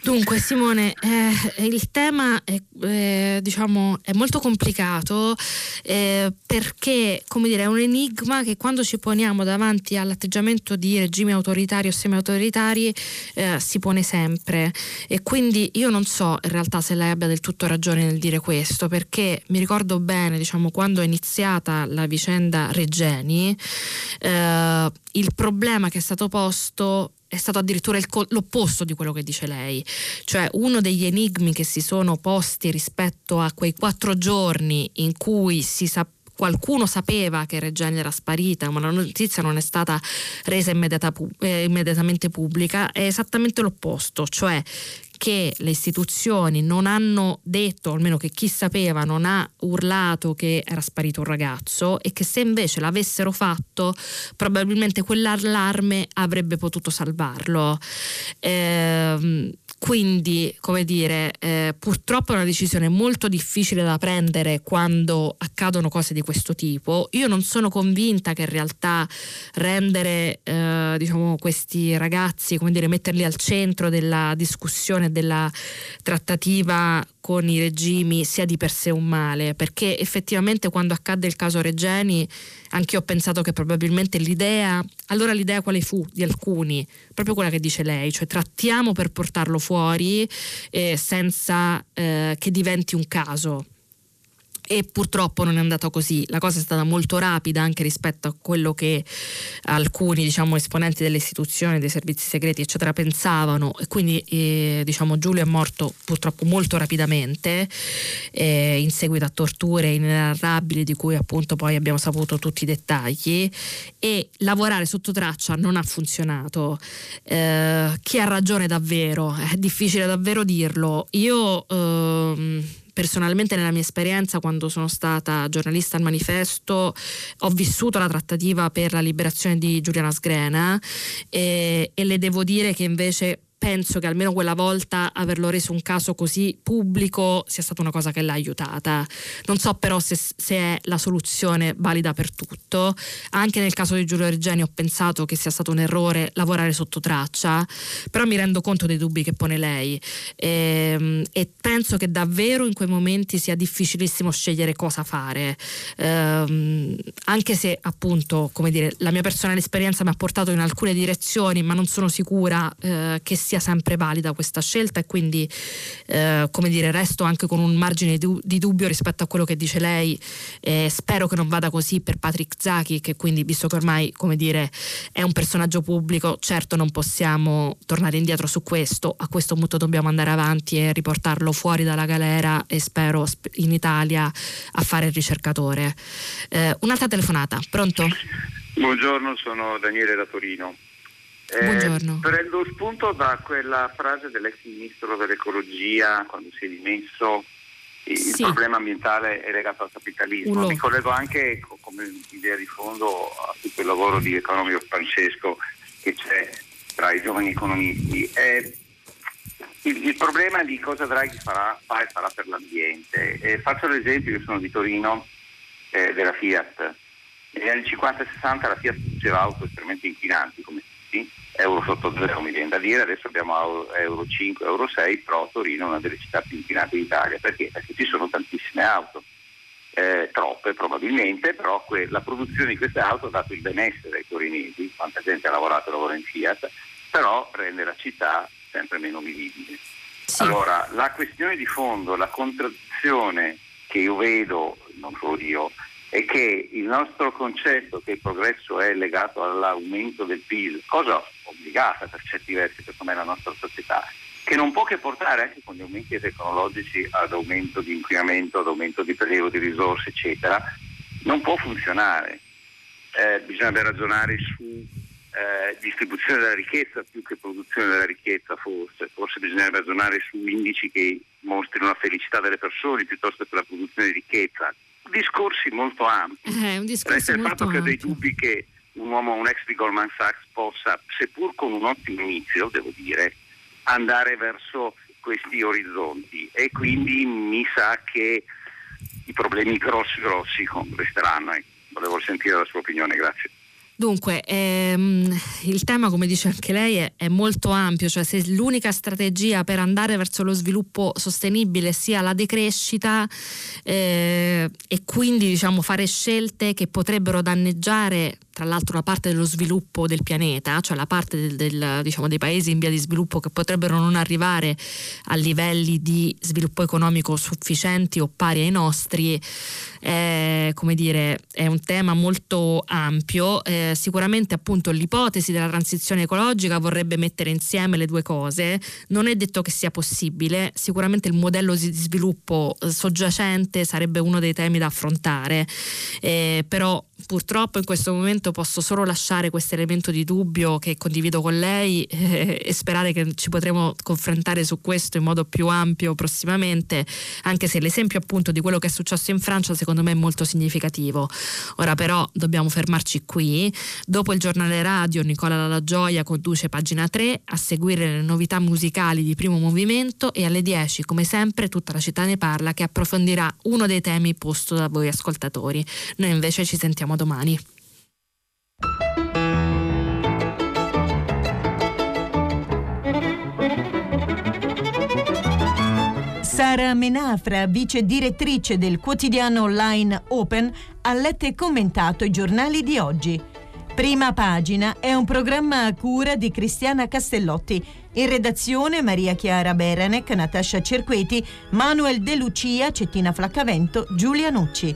Dunque Simone, eh, il tema è, eh, diciamo, è molto complicato eh, perché dire, è un enigma che quando ci poniamo davanti all'atteggiamento di regimi autoritari o semi-autoritari eh, si pone sempre. E quindi io non so in realtà se lei abbia del tutto ragione nel dire questo perché mi ricordo bene diciamo, quando è iniziata la vicenda Regeni eh, il problema che è stato posto è stato addirittura co- l'opposto di quello che dice lei, cioè uno degli enigmi che si sono posti rispetto a quei quattro giorni in cui si sa- qualcuno sapeva che Reggiani era sparita, ma la notizia non è stata resa immediata eh, immediatamente pubblica, è esattamente l'opposto, cioè che le istituzioni non hanno detto, almeno che chi sapeva non ha urlato che era sparito un ragazzo e che se invece l'avessero fatto probabilmente quell'allarme avrebbe potuto salvarlo. Eh, quindi, come dire, eh, purtroppo è una decisione molto difficile da prendere quando accadono cose di questo tipo. Io non sono convinta che in realtà rendere eh, diciamo, questi ragazzi, come dire, metterli al centro della discussione della trattativa con i regimi sia di per sé un male, perché effettivamente quando accadde il caso Regeni anche io ho pensato che probabilmente l'idea, allora l'idea quale fu di alcuni? Proprio quella che dice lei, cioè trattiamo per portarlo fuori eh, senza eh, che diventi un caso e purtroppo non è andato così. La cosa è stata molto rapida anche rispetto a quello che alcuni diciamo, esponenti delle istituzioni, dei servizi segreti, eccetera, pensavano. E quindi eh, diciamo, Giulio è morto purtroppo molto rapidamente eh, in seguito a torture inenarrabili di cui appunto poi abbiamo saputo tutti i dettagli. E lavorare sotto traccia non ha funzionato. Eh, chi ha ragione davvero? È difficile davvero dirlo. Io. Ehm, personalmente nella mia esperienza quando sono stata giornalista al manifesto ho vissuto la trattativa per la liberazione di Giuliana Sgrena e, e le devo dire che invece penso che almeno quella volta averlo reso un caso così pubblico sia stata una cosa che l'ha aiutata. Non so però se, se, è la soluzione valida per tutto. Anche nel caso di Giulio Regeni ho pensato che sia stato un errore lavorare sotto traccia, però mi rendo conto dei dubbi che pone lei e, ehm, e penso che davvero in quei momenti sia difficilissimo scegliere cosa fare. Ehm, anche se appunto, come dire, la mia personale esperienza mi ha portato in alcune direzioni, ma non sono sicura eh, che sia sia sempre valida questa scelta e quindi eh, come dire resto anche con un margine di, di, dubbio rispetto a quello che dice lei eh, spero che non vada così per Patrick Zaki che quindi visto che ormai come dire è un personaggio pubblico certo non possiamo tornare indietro su questo a questo punto dobbiamo andare avanti e riportarlo fuori dalla galera e spero in Italia a fare il ricercatore eh, un'altra telefonata pronto? Buongiorno sono Daniele da Torino eh, prendo spunto da quella frase dell'ex ministro dell'ecologia quando si è dimesso il sì. problema ambientale è legato al capitalismo. Uno. Mi collego anche come idea di fondo a tutto il lavoro di economio Francesco che c'è tra i giovani economisti. Eh, il, il, problema di cosa Draghi farà, fa e farà per l'ambiente. Eh, faccio l'esempio, io sono di Torino, eh, della Fiat. Negli anni 50 e 60 la Fiat produceva auto estremamente inquinanti come euro sotto zero mi viene da dire, adesso abbiamo euro 5, euro 6, però Torino è una delle città più inquinate d'Italia, perché? Perché ci sono tantissime auto, eh, troppe probabilmente, però que- la produzione di queste auto ha dato il benessere ai torinesi, quanta gente ha lavorato e lavora in Fiat, però rende la città sempre meno vivibile. Sì. Allora, la questione di fondo, la contraddizione che io vedo, non solo io, è che il nostro concetto che il progresso è legato all'aumento del PIL, cosa obbligata per certi versi per com'è la nostra società, che non può che portare anche con gli aumenti tecnologici ad aumento di inquinamento, ad aumento di prelievo di risorse, eccetera, non può funzionare. Eh, bisogna ragionare su eh, distribuzione della ricchezza più che produzione della ricchezza forse, forse bisogna ragionare su indici che mostrino la felicità delle persone piuttosto che la produzione di ricchezza. Discorsi molto ampi. Eh, un discorso il fatto che ho dei dubbi che un uomo, un ex di Goldman Sachs possa, seppur con un ottimo inizio, devo dire, andare verso questi orizzonti e quindi mi sa che i problemi grossi grossi resteranno. ecco. Volevo sentire la sua opinione, grazie. Dunque, ehm, il tema, come dice anche lei, è, è molto ampio, cioè se l'unica strategia per andare verso lo sviluppo sostenibile sia la decrescita eh, e quindi diciamo, fare scelte che potrebbero danneggiare tra l'altro la parte dello sviluppo del pianeta, cioè la parte del, del, diciamo, dei paesi in via di sviluppo che potrebbero non arrivare a livelli di sviluppo economico sufficienti o pari ai nostri, è, dire, è un tema molto ampio. Eh, sicuramente appunto l'ipotesi della transizione ecologica vorrebbe mettere insieme le due cose, non è detto che sia possibile, sicuramente il modello di sviluppo eh, soggiacente sarebbe uno dei temi da affrontare, eh, però purtroppo in questo momento posso solo lasciare questo elemento di dubbio che condivido con lei eh, e sperare che ci potremo confrontare su questo in modo più ampio prossimamente, anche se l'esempio appunto di quello che è successo in Francia secondo me è molto significativo. Ora però dobbiamo fermarci qui. Dopo il giornale radio Nicola Dalla Gioia conduce pagina 3 a seguire le novità musicali di primo movimento e alle 10 come sempre tutta la città ne parla che approfondirà uno dei temi posto da voi ascoltatori. Noi invece ci sentiamo domani. Sara Menafra, vice direttrice del quotidiano online Open, ha letto e commentato i giornali di oggi. Prima pagina è un programma a cura di Cristiana Castellotti. In redazione Maria Chiara Beranec, Natascia Cerqueti, Manuel De Lucia, Cettina Flaccavento, Giulia Nucci.